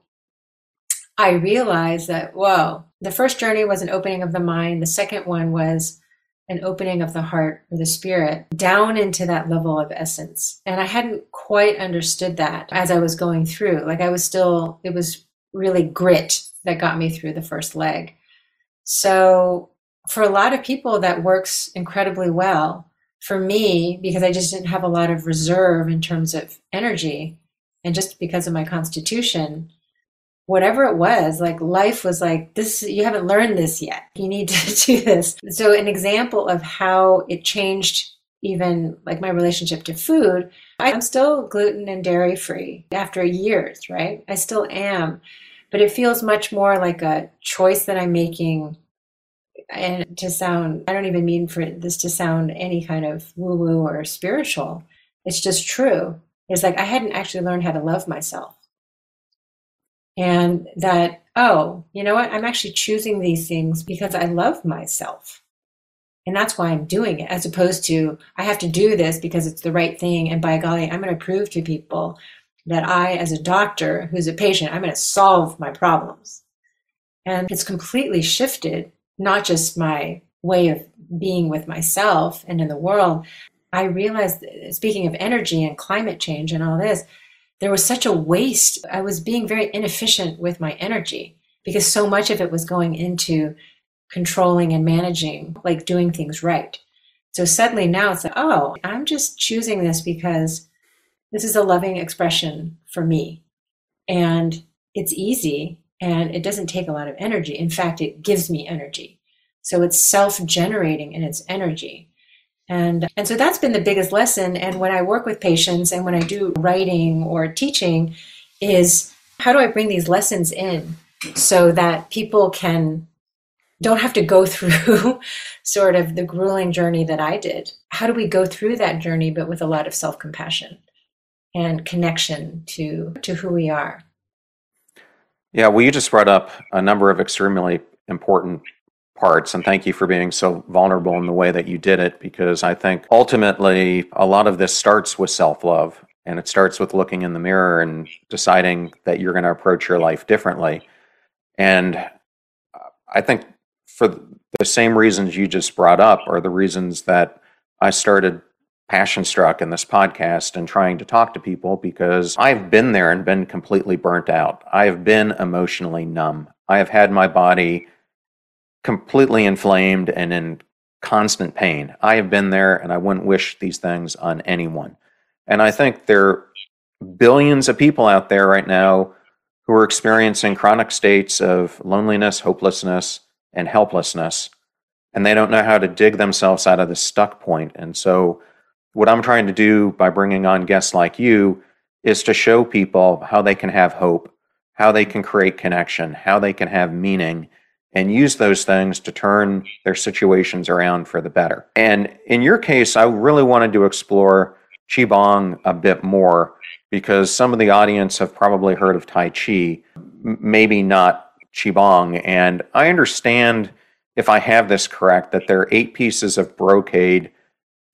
i realized that whoa the first journey was an opening of the mind the second one was an opening of the heart or the spirit down into that level of essence. And I hadn't quite understood that as I was going through. Like I was still, it was really grit that got me through the first leg. So for a lot of people, that works incredibly well. For me, because I just didn't have a lot of reserve in terms of energy, and just because of my constitution, whatever it was, like life was like, this, you haven't learned this yet. You need to do this. So, an example of how it changed even like my relationship to food, I'm still gluten and dairy free after years, right? I still am. But it feels much more like a choice that I'm making. And to sound, I don't even mean for this to sound any kind of woo woo or spiritual. It's just true. It's like I hadn't actually learned how to love myself and that, oh, you know what? I'm actually choosing these things because I love myself. And that's why I'm doing it, as opposed to I have to do this because it's the right thing. And by golly, I'm going to prove to people that I, as a doctor who's a patient, I'm going to solve my problems. And it's completely shifted, not just my way of being with myself and in the world. I realized, speaking of energy and climate change and all this, there was such a waste. I was being very inefficient with my energy because so much of it was going into controlling and managing, like doing things right. So suddenly now it's like, oh, I'm just choosing this because this is a loving expression for me. And it's easy and it doesn't take a lot of energy. In fact, it gives me energy. So it's self generating in its energy. And, and so that's been the biggest lesson. And when I work with patients and when I do writing or teaching, is how do I bring these lessons in so that people can don't have to go through sort of the grueling journey that I did. How do we go through that journey but with a lot of self-compassion and connection to to who we are? Yeah, well you just brought up a number of extremely important parts. And thank you for being so vulnerable in the way that you did it, because I think ultimately a lot of this starts with self love. And it starts with looking in the mirror and deciding that you're going to approach your life differently. And uh, I think for the same reasons you just brought up are the reasons that I started passion struck in this podcast and trying to talk to people because I've been there and been completely burnt out. I have been emotionally numb. I have had my body completely inflamed and in constant pain. I have been there and I wouldn't wish these things on anyone. And I think there are billions of people out there right now who are experiencing chronic states of loneliness, hopelessness, and helplessness. And they don't know how to dig themselves out of the stuck point. And so, what I'm trying to do by bringing on guests like you is to show people how they can have hope, how they can create connection, how they can have meaning, and use those things to turn their situations around for the better. And in your case, I really wanted to explore Qigong a bit more because some of the audience have probably heard of Tai Chi, maybe not Qigong. And I understand, if I have this correct, that there are eight pieces of brocade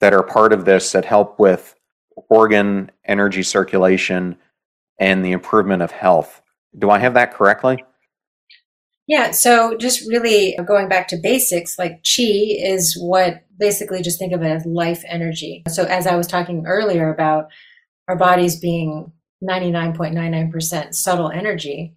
that are part of this that help with organ energy circulation and the improvement of health. Do I have that correctly? Yeah, so just really going back to basics, like chi is what basically just think of it as life energy. So, as I was talking earlier about our bodies being 99.99% subtle energy,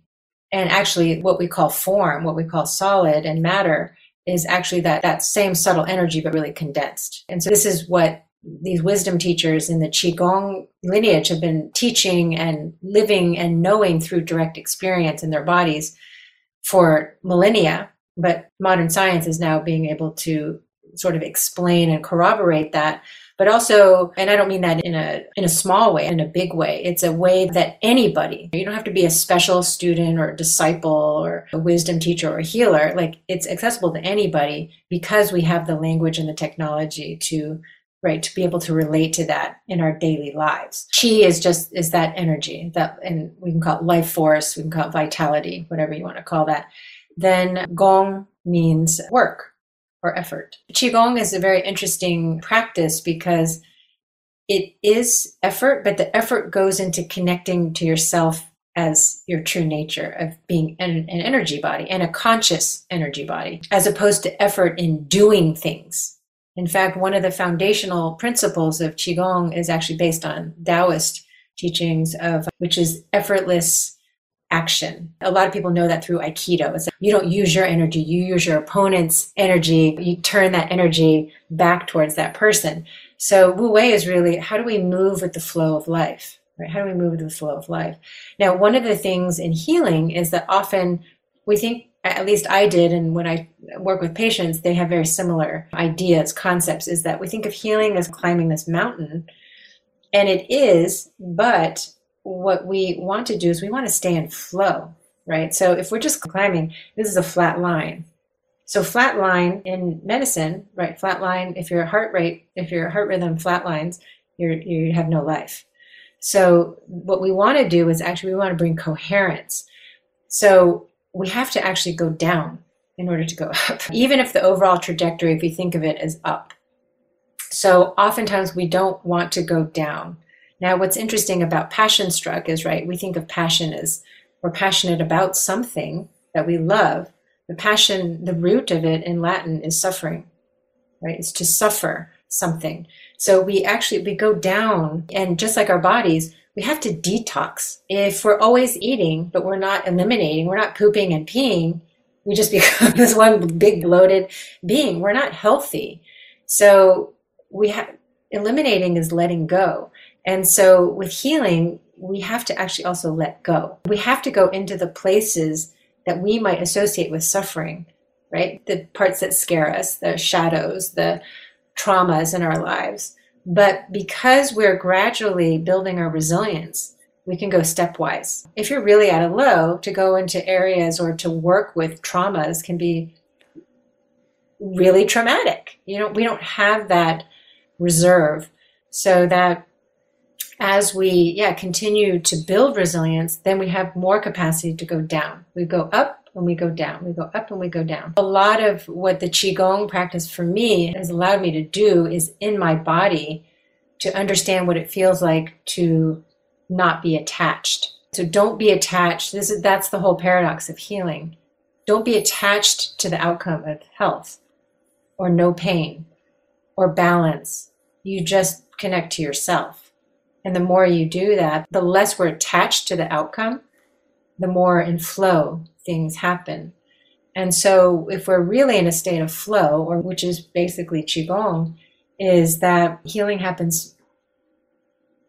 and actually what we call form, what we call solid and matter, is actually that, that same subtle energy, but really condensed. And so, this is what these wisdom teachers in the Qigong lineage have been teaching and living and knowing through direct experience in their bodies for millennia, but modern science is now being able to sort of explain and corroborate that. But also and i don't mean that in a in a small way in a big way it's a way that anybody you don't have to be a special student or disciple or a wisdom teacher or a healer like it's accessible to anybody because we have the language and the technology to right to be able to relate to that in our daily lives. Chi is just is that energy that and we can call it life force we can call it vitality whatever you want to call that. Then gong means work or effort. Qigong is a very interesting practice because it is effort but the effort goes into connecting to yourself as your true nature of being an, an energy body and a conscious energy body as opposed to effort in doing things in fact, one of the foundational principles of Qigong is actually based on Taoist teachings of which is effortless action. A lot of people know that through Aikido. It's like you don't use your energy, you use your opponent's energy. You turn that energy back towards that person. So Wu Wei is really how do we move with the flow of life? Right? How do we move with the flow of life? Now, one of the things in healing is that often we think at least I did, and when I work with patients, they have very similar ideas, concepts, is that we think of healing as climbing this mountain. And it is, but what we want to do is we want to stay in flow, right? So if we're just climbing, this is a flat line. So flat line in medicine, right? Flat line, if your heart rate, if your heart rhythm flatlines, you you have no life. So what we want to do is actually we want to bring coherence. So we have to actually go down in order to go up, even if the overall trajectory, if we think of it as up. So oftentimes we don't want to go down. Now, what's interesting about passion struck is, right, we think of passion as we're passionate about something that we love. The passion, the root of it in Latin is suffering, right? It's to suffer something. So we actually, we go down and just like our bodies, we have to detox. If we're always eating, but we're not eliminating, we're not pooping and peeing, we just become this one big bloated being. We're not healthy. So we have eliminating is letting go. And so with healing, we have to actually also let go. We have to go into the places that we might associate with suffering, right? The parts that scare us, the shadows, the traumas in our lives. But because we're gradually building our resilience, we can go stepwise. If you're really at a low, to go into areas or to work with traumas can be really traumatic. You know, we don't have that reserve. So that as we yeah continue to build resilience, then we have more capacity to go down. We go up and we go down. We go up and we go down. A lot of what the Qigong practice for me has allowed me to do is in my body to understand what it feels like to not be attached. So don't be attached. This is that's the whole paradox of healing. Don't be attached to the outcome of health or no pain or balance. You just connect to yourself. And the more you do that, the less we're attached to the outcome, the more in flow things happen. And so if we're really in a state of flow, or which is basically Qigong, is that healing happens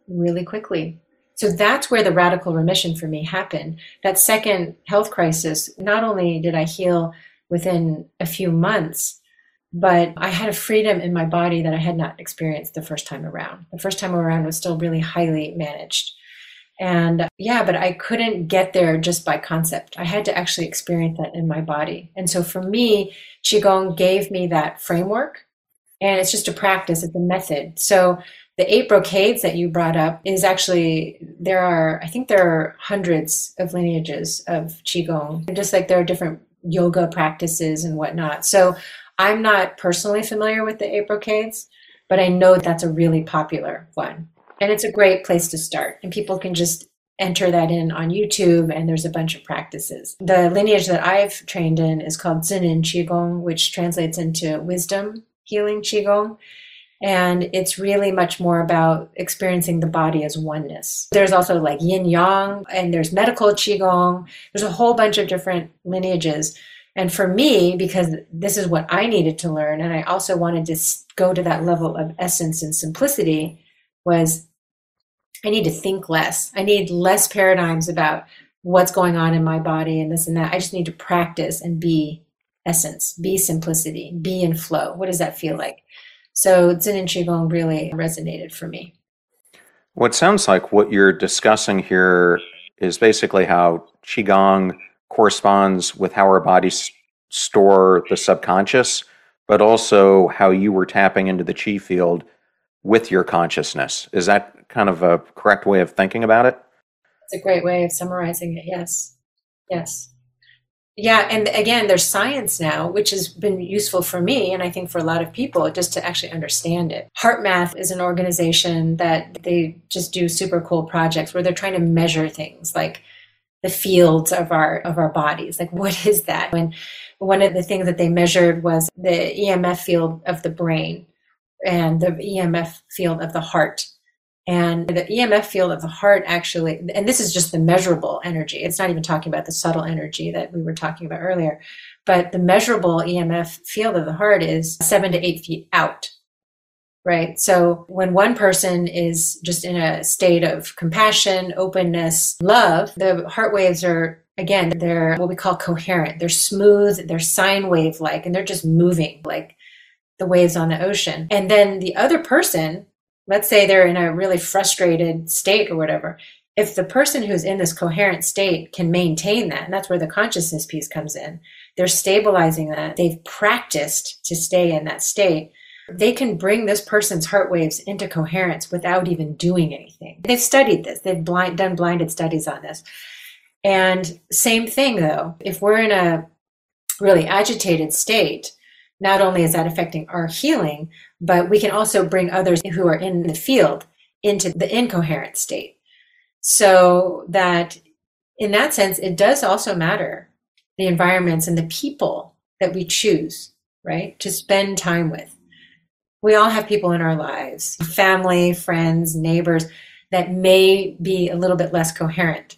really quickly. So that's where the radical remission for me happened. That second health crisis, not only did I heal within a few months, but I had a freedom in my body that I had not experienced the first time around. The first time around was still really highly managed. And yeah, but I couldn't get there just by concept. I had to actually experience that in my body. And so for me, Qigong gave me that framework. And it's just a practice, it's a method. So the eight brocades that you brought up is actually there are i think there are hundreds of lineages of qigong just like there are different yoga practices and whatnot so i'm not personally familiar with the eight brocades but i know that's a really popular one and it's a great place to start and people can just enter that in on youtube and there's a bunch of practices the lineage that i've trained in is called Zhineng qigong which translates into wisdom healing qigong and it's really much more about experiencing the body as oneness. There's also like yin yang, and there's medical qigong. There's a whole bunch of different lineages. And for me, because this is what I needed to learn, and I also wanted to go to that level of essence and simplicity, was I need to think less. I need less paradigms about what's going on in my body and this and that. I just need to practice and be essence, be simplicity, be in flow. What does that feel like? So Zhineng Qigong really resonated for me. What sounds like what you're discussing here is basically how Qigong corresponds with how our bodies store the subconscious, but also how you were tapping into the Qi field with your consciousness. Is that kind of a correct way of thinking about it? It's a great way of summarizing it, yes. Yes. Yeah, and again, there's science now, which has been useful for me, and I think for a lot of people, just to actually understand it. HeartMath is an organization that they just do super cool projects where they're trying to measure things like the fields of our of our bodies. Like, what is that? When one of the things that they measured was the EMF field of the brain and the EMF field of the heart and the EMF field of the heart actually, and this is just the measurable energy. It's not even talking about the subtle energy that we were talking about earlier. But the measurable EMF field of the heart is seven to eight feet out. Right. So when one person is just in a state of compassion, openness, love, the heart waves are again, they're what we call coherent. They're smooth, they're sine wave like, and they're just moving like the waves on the ocean. And then the other person let's say they're in a really frustrated state or whatever if the person who's in this coherent state can maintain that and that's where the consciousness piece comes in they're stabilizing that they've practiced to stay in that state they can bring this person's heart waves into coherence without even doing anything. They've studied this. They've blind, done blinded studies on this. And same thing though. If we're in a really agitated state not only is that affecting our healing, but we can also bring others who are in the field into the incoherent state. So that in that sense, it does also matter the environments and the people that we choose, right, to spend time with. We all have people in our lives, family, friends, neighbors, that may be a little bit less coherent.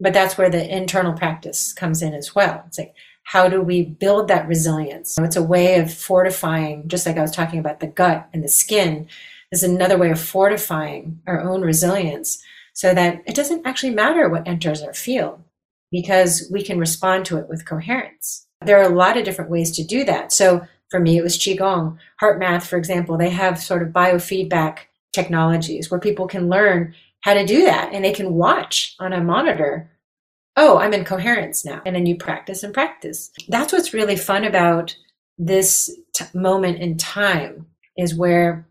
But that's where the internal practice comes in as well. It's like, how do we build that resilience? So it's a way of fortifying, just like I was talking about the gut and the skin, is another way of fortifying our own resilience so that it doesn't actually matter what enters our field because we can respond to it with coherence. There are a lot of different ways to do that. So for me, it was Qigong. HeartMath, for example, they have sort of biofeedback technologies where people can learn how to do that and they can watch on a monitor oh, I'm in coherence now. And then you practice and practice. That's what's really fun about this t- moment in time is where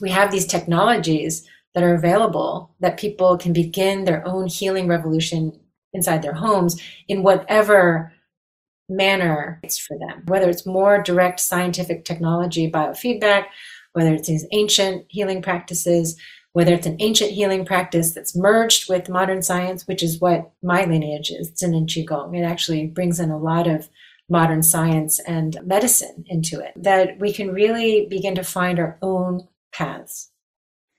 we have these technologies that are available that people can begin their own healing revolution inside their homes in whatever manner it's for them, whether it's more direct scientific technology, biofeedback, whether it's these ancient healing practices, whether it's an ancient healing practice that's merged with modern science, which is what my lineage is, Zhineng Qigong. It actually brings in a lot of modern science and medicine into it, that we can really begin to find our own paths.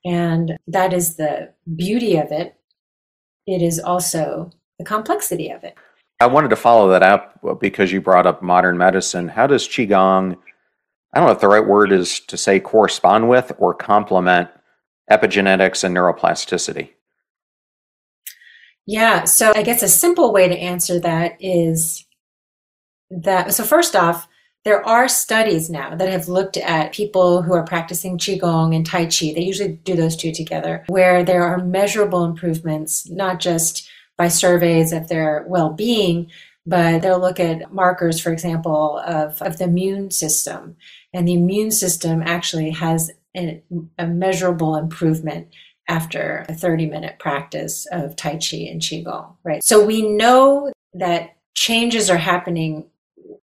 And that is the beauty of it. It is also the complexity of it. I wanted to follow that up because you brought up modern medicine. How does Qigong, I don't know if the right word is to say correspond with or complement epigenetics and neuroplasticity? Yeah, so I guess a simple way to answer that is that so first off, there are studies now that have looked at people who are practicing Qigong and Tai Chi. They usually do those two together, where there are measurable improvements, not just by surveys of their well being, but they'll look at markers, for example, of, of the immune system. And the immune system actually has a, measurable improvement after a 30 minute practice of Tai Chi and Qigong, right? So we know that changes are happening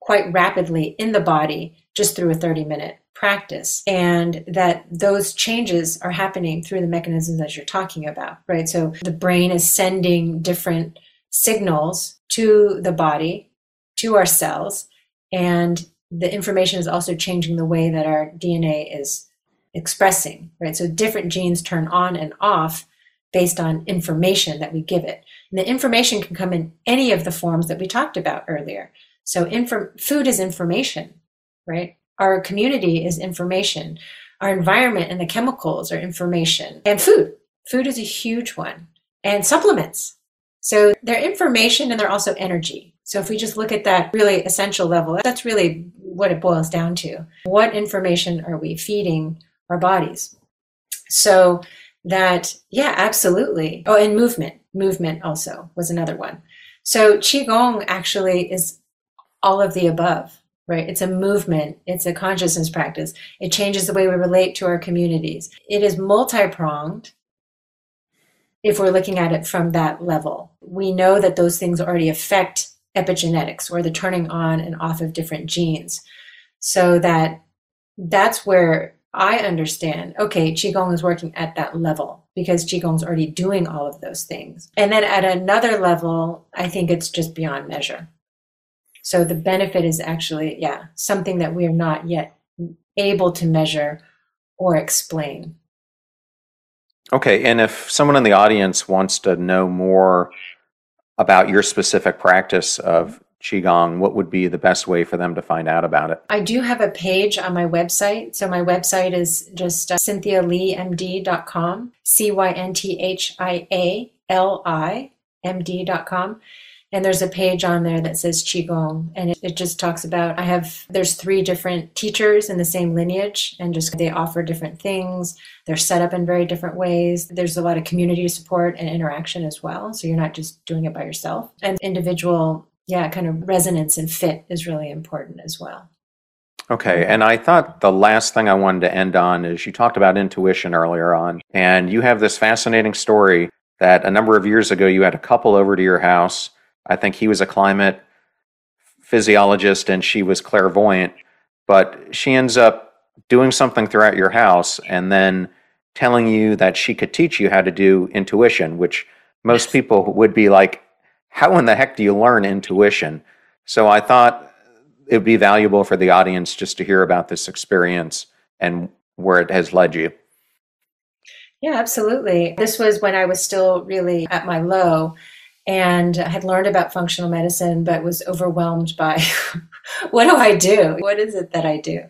quite rapidly in the body just through a 30 minute practice and that those changes are happening through the mechanisms that you're talking about right so the brain is sending different signals to the body to our cells and the information is also changing the way that our dna is expressing right so different genes turn on and off based on information that we give it and the information can come in any of the forms that we talked about earlier so inform- food is information, right? Our community is information. Our environment and the chemicals are information. And food. Food is a huge one. And supplements. So they're information and they're also energy. So if we just look at that really essential level, that's really what it boils down to. What information are we feeding our bodies? So that, yeah, absolutely. Oh, and movement. Movement also was another one. So Qigong actually is all of the above, right? It's a movement, it's a consciousness practice. It changes the way we relate to our communities. It is multi pronged if we're looking at it from that level. We know that those things already affect epigenetics or the turning on and off of different genes. So that that's where I understand, okay, Qigong is working at that level because Qigong is already doing all of those things. And then at another level, I think it's just beyond measure. So the benefit is actually, yeah, something that we are not yet able to measure or explain. Okay, and if someone in the audience wants to know more about your specific practice of Qigong, what would be the best way for them to find out about it? I do have a page on my website. So my website is just uh, cynthialimd.com, C Y N T H I A L I M D.com and there's a page on there that says qigong. And it, it, just talks about i have there's three different teachers in the same lineage and just they offer different things. They're set up in very different ways. There's a lot of community support and interaction as well. So you're not just doing it by yourself. And individual yeah kind of resonance and fit is really important as well. Okay, and I thought the last thing I wanted to end on is you talked about intuition earlier on, and you have this fascinating story that a number of years ago you had a couple over to your house. I think he was a climate physiologist and she was clairvoyant, but she ends up doing something throughout your house and then telling you that she could teach you how to do intuition, which most people would be like, How in the heck do you learn intuition? So I thought it would be valuable for the audience just to hear about this experience and where it has led you. Yeah, absolutely. This was when I was still really at my low and I had learned about functional medicine, but was overwhelmed by what do I do? What is it that I do?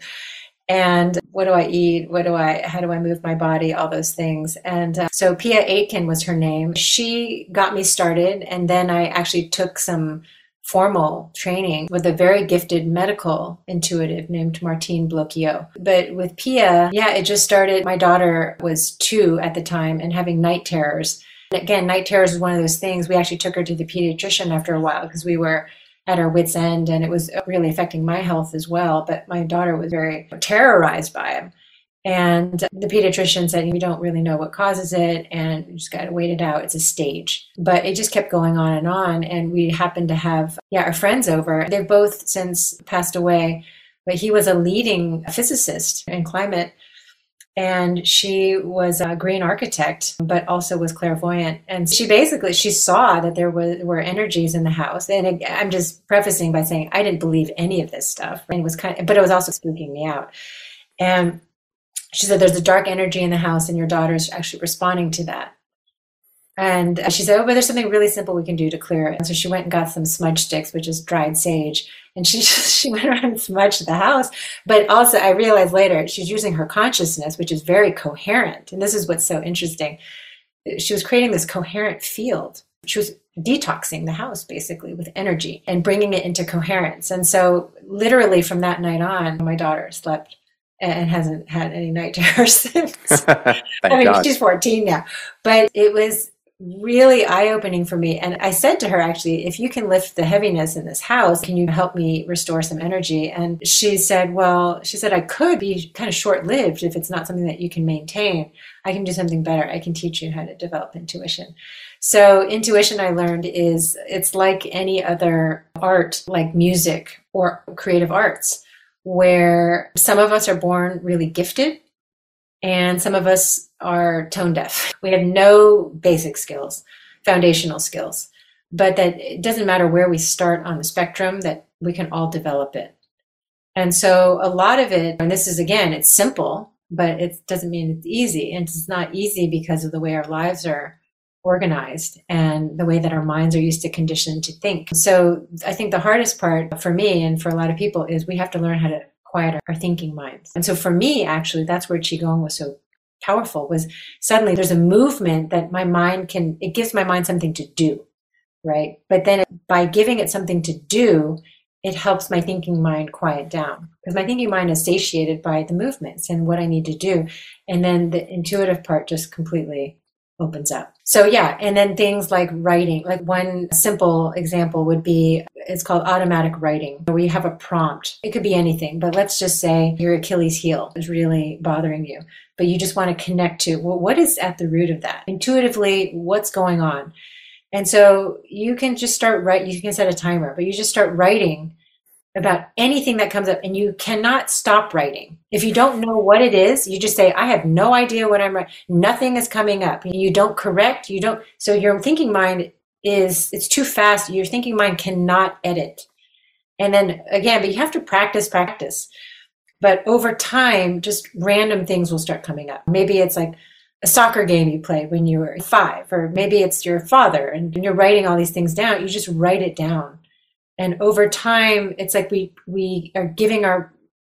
And what do I eat? What do I, how do I move my body? All those things. And uh, so Pia Aitken was her name. She got me started. And then I actually took some formal training with a very gifted medical intuitive named Martine Blocchio. But with Pia, yeah, it just started. My daughter was two at the time and having night terrors again, night terrors is one of those things. We actually took her to the pediatrician after a while because we were at our wits' end and it was really affecting my health as well. But my daughter was very terrorized by him. And the pediatrician said, We don't really know what causes it, and you just got to wait it out. It's a stage. But it just kept going on and on. And we happened to have, yeah, our friends over. They've both since passed away, but he was a leading physicist in climate and she was a green architect but also was clairvoyant. And she basically she saw that there was, were energies in the house. And i'm just prefacing by saying i didn't believe any of this stuff. And it was kind of, but it was also spooking me out. And she said, There's a dark energy in the house, and your daughter's actually responding to that. And uh, she said, Oh, but there's something really simple we can do to clear it. And so she went and got some smudge sticks, which is dried sage. And she just, she went around and smudged the house. But also, I realized later she's using her consciousness, which is very coherent. And this is what's so interesting. She was creating this coherent field. She was detoxing the house basically with energy and bringing it into coherence. And so, literally, from that night on, my daughter slept and hasn't had any night terrors since. I mean, God. she's 14 now. But it was really eye opening for me. And I said to her, actually, if you can lift the heaviness in this house, can you help me restore some energy? And she said, well, she said, I could be kind of short lived if it's not something that you can maintain. I can do something better. I can teach you how to develop intuition. So, intuition, I learned, is it's like any other art, like music or creative arts, where some of us are born really gifted and some of us are tone deaf. We have no basic skills, foundational skills, but that it doesn't matter where we start on the spectrum, that we can all develop it. And so a lot of it, and this is again, it's simple, but it doesn't mean it's easy. And it's not easy because of the way our lives are organized and the way that our minds are used to conditioned to think. So I think the hardest part for me and for a lot of people is we have to learn how to quiet our thinking minds. And so for me, actually, that's where Qigong was so powerful was suddenly there's a movement that my mind can, it gives my mind something to do, right? But then by giving it something to do, it helps my thinking mind quiet down because my thinking mind is satiated by the movements and what I need to do. And then the intuitive part just completely opens up. So yeah, and then things like writing, like one simple example would be it's called automatic writing, where you have a prompt. It could be anything, but let's just say your Achilles heel is really bothering you, but you just want to connect to well, what is at the root of that? Intuitively, what's going on? And so you can just start write. You can set a timer, but you just start writing about anything that comes up and you cannot stop writing. If you don't know what it is, you just say, I have no idea what I'm writing. Nothing is coming up. You don't correct. You don't. So your thinking mind is, it's too fast. Your thinking mind cannot edit. And then again, but you have to practice, practice. But over time, just random things will start coming up. Maybe it's like a soccer game you played when you were five, or maybe it's your father and you're writing all these things down. You just write it down and over time it's like we we are giving our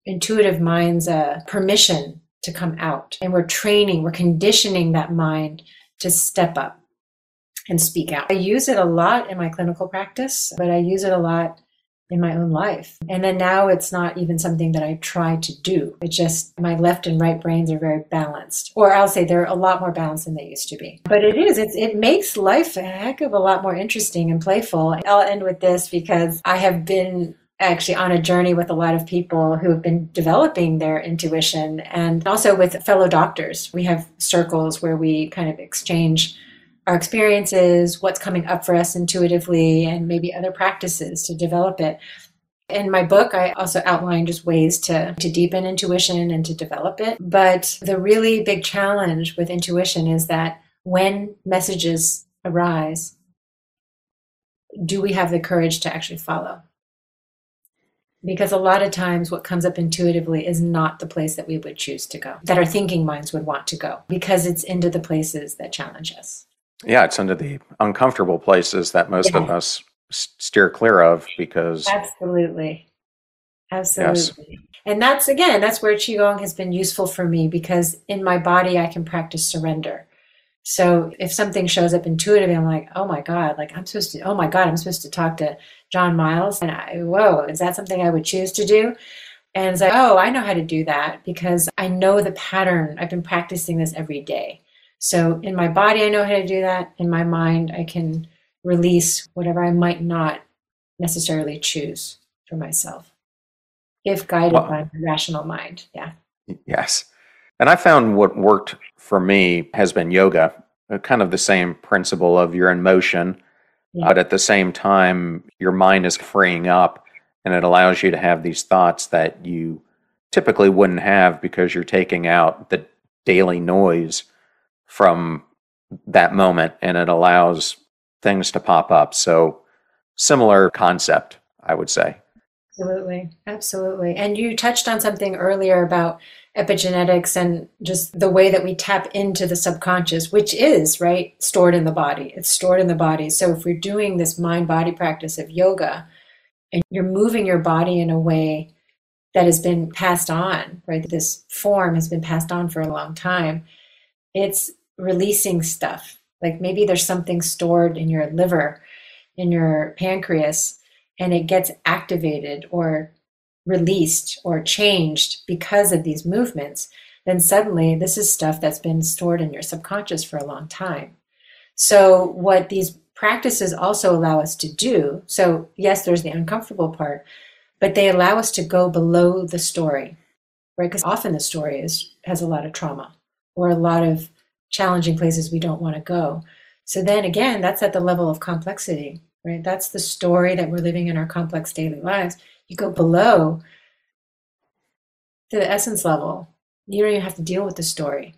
intuitive minds a permission to come out. And we're training we're conditioning that mind to step up and speak out. I use it a lot in my clinical practice but i use it a lot in my own life. And then now it's not even something that I try to do. It just, my left and right brains are very balanced. Or I'll say they're a lot more balanced than they used to be. But it is, it's, it makes life a heck of a lot more interesting and playful. I'll end with this because I have been actually on a journey with a lot of people who have been developing their intuition and also with fellow doctors. We have circles where we kind of exchange our experiences, what's coming up for us intuitively, and maybe other practices to develop it. In my book, I also outline just ways to, to deepen intuition and to develop it. But the really big challenge with intuition is that when messages arise, do we have the courage to actually follow? Because a lot of times, what comes up intuitively is not the place that we would choose to go, that our thinking minds would want to go, because it's into the places that challenge us. Yeah, it's into the uncomfortable places that most yeah. of us steer clear of because absolutely, absolutely. Yes. And that's again, that's where qigong has been useful for me because in my body I can practice surrender. So if something shows up intuitively, I'm like, oh my god, like I'm supposed to. Oh my god, I'm supposed to talk to John Miles, and I, whoa, is that something I would choose to do? And it's like, oh, I know how to do that because I know the pattern. I've been practicing this every day. So in my body, I know how to do that. In my mind, I can release whatever I might not necessarily choose for myself if guided well, by my rational mind. Yeah. Yes. And I found what worked for me has been yoga, uh, kind of the same principle of you're in motion, yeah. but at the same time, your mind is freeing up and it allows you to have these thoughts that you typically wouldn't have because you're taking out the daily noise from that moment and it allows things to pop up. So, similar concept, I would say. Absolutely. Absolutely. And you touched on something earlier about epigenetics and just the way that we tap into the subconscious, which is, right, stored in the body. It's stored in the body. So if we're doing this mind body practice of yoga and you're moving your body in a way that has been passed on, right, this form has been passed on for a long time, it's releasing stuff. Like maybe there's something stored in your liver, in your pancreas, and it gets activated or released or changed because of these movements, then suddenly this is stuff that's been stored in your subconscious for a long time. So, what these practices also allow us to do so, yes, there's the uncomfortable part, but they allow us to go below the story, right? Because often the story is, has a lot of trauma or a lot of challenging places we don't want to go. So, then again, that's at the level of complexity, right? That's the story that we're living in our complex daily lives you go below to the essence level, you don't even have to deal with the story.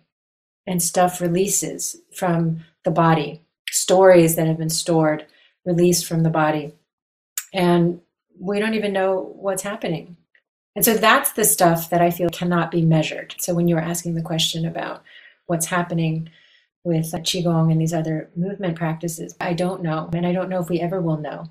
And stuff releases from the body, stories that have been stored, released from the body. And we don't even know what's happening. And so that's the stuff that I feel cannot be measured. So when you were asking the question about what's happening with uh, Qigong and these other movement practices, I don't know. And I don't know if we ever will know.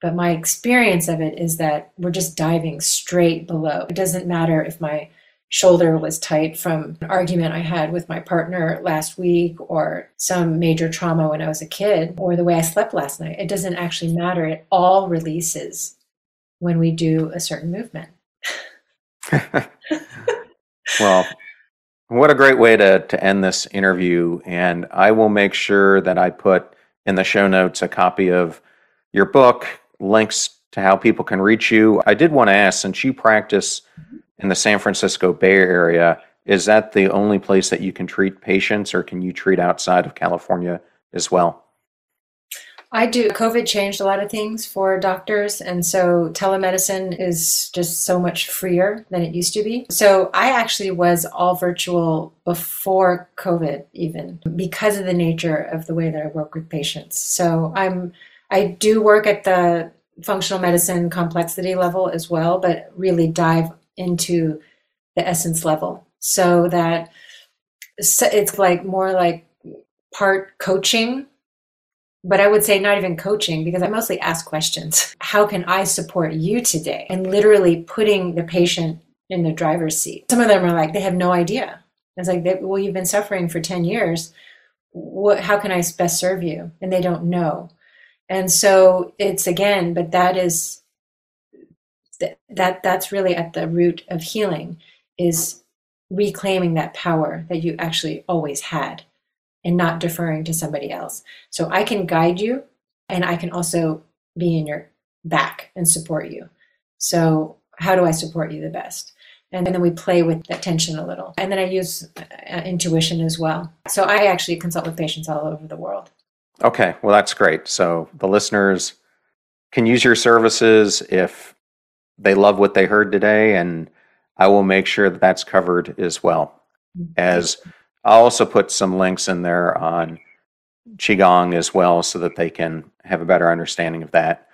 But my experience of it is that we're just diving straight below. It doesn't matter if my shoulder was tight from an argument I had with my partner last week or some major trauma when I was a kid or the way I slept last night. It doesn't actually matter. It all releases when we do a certain movement. well, what a great way to, to end this interview. And I will make sure that I put in the show notes a copy of your book, links to how people can reach you. I did want to ask since you practice in the San Francisco Bay Area, is that the only place that you can treat patients or can you treat outside of California as well? I do. COVID changed a lot of things for doctors, and so telemedicine is just so much freer than it used to be. So I actually was all virtual before COVID, even because of the nature of the way that I work with patients. So I'm I do work at the functional medicine complexity level as well, but really dive into the essence level so that it's like more like part coaching but I would say not even coaching because I mostly ask questions. How can I support you today? And literally putting the patient in the driver's seat. Some of them are like, they have no idea. It's like, well, you've been suffering for 10 years. What, how can I best serve you? And they don't know. And so it's again, but that is that that's really at the root of healing is reclaiming that power that you actually always had and not deferring to somebody else. So I can guide you and I can also be in your back and support you. So how do I support you the best? And then we play with that tension a little. And then I use uh, intuition as well. So I actually consult with patients all over the world. Okay, well, that's great. So the listeners can use your services if they love what they heard today, and I will make sure that that's covered as well. Mm-hmm. As I'll also put some links in there on Qigong as well so that they can have a better understanding of that.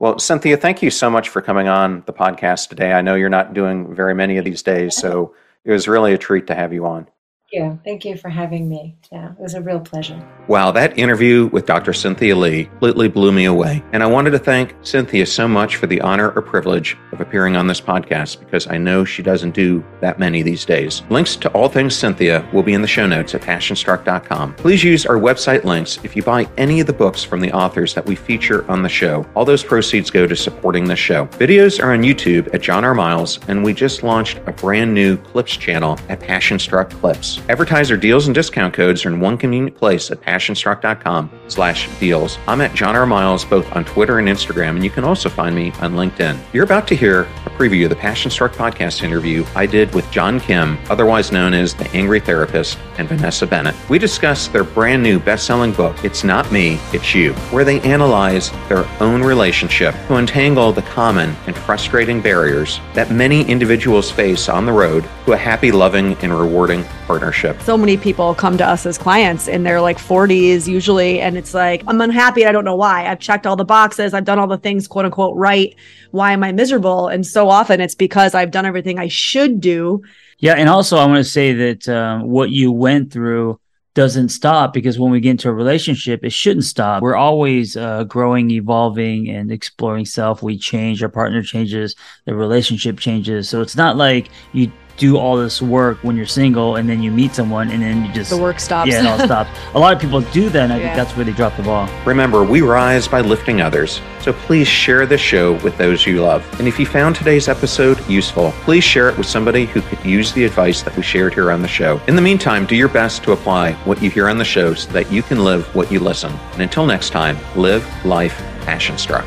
Well, Cynthia, thank you so much for coming on the podcast today. I know you're not doing very many of these days, so it was really a treat to have you on you. Thank you for having me. Yeah, it was a real pleasure. Wow, that interview with Dr. Cynthia Li completely blew me away. And I wanted to thank Cynthia so much for the honor or privilege of appearing on this podcast because I know she doesn't do that many these days. Links to all things Cynthia will be in the show notes at passionstruck.com. Please use our website links if you buy any of the books from the authors that we feature on the show. All those proceeds go to supporting the show. Videos are on YouTube at John R. Miles, and we just launched a brand new Clips channel at Passionstruck Clips. Advertiser deals and discount codes are in one convenient place at passionstruck.com slash deals. I'm at John R. Miles both on Twitter and Instagram, and you can also find me on LinkedIn. You're about to hear a preview of the Passion Struck podcast interview I did with John Kim, otherwise known as The Angry Therapist, and Vanessa Bennett. We discuss their brand new best-selling book, It's Not Me, It's You, where they analyze their own relationship to untangle the common and frustrating barriers that many individuals face on the road to a happy, loving, and rewarding partnership partnership. So many people come to us as clients in their like 40s usually, and it's like, I'm unhappy. I don't know why. I've checked all the boxes. I've done all the things, quote unquote, right. Why am I miserable? And so often it's because I've done everything I should do Yeah, and also I want to say that um, what you went through doesn't stop because when we get into a relationship, it shouldn't stop. We're always uh, growing, evolving, and exploring self. We change, our partner changes, the relationship changes. So it's not like you do all this work when you're single and then you meet someone and then you just the work stops. Yeah, it all stops. A lot of people do that, and I Yeah. think that's where they drop the ball. Remember, we rise by lifting others, so please share this show with those you love. And if you found today's episode useful, please share it with somebody who could use the advice that we shared here on the show. In the meantime, do your best to apply what you hear on the show so that you can live what you listen. And until next time, live life passion struck.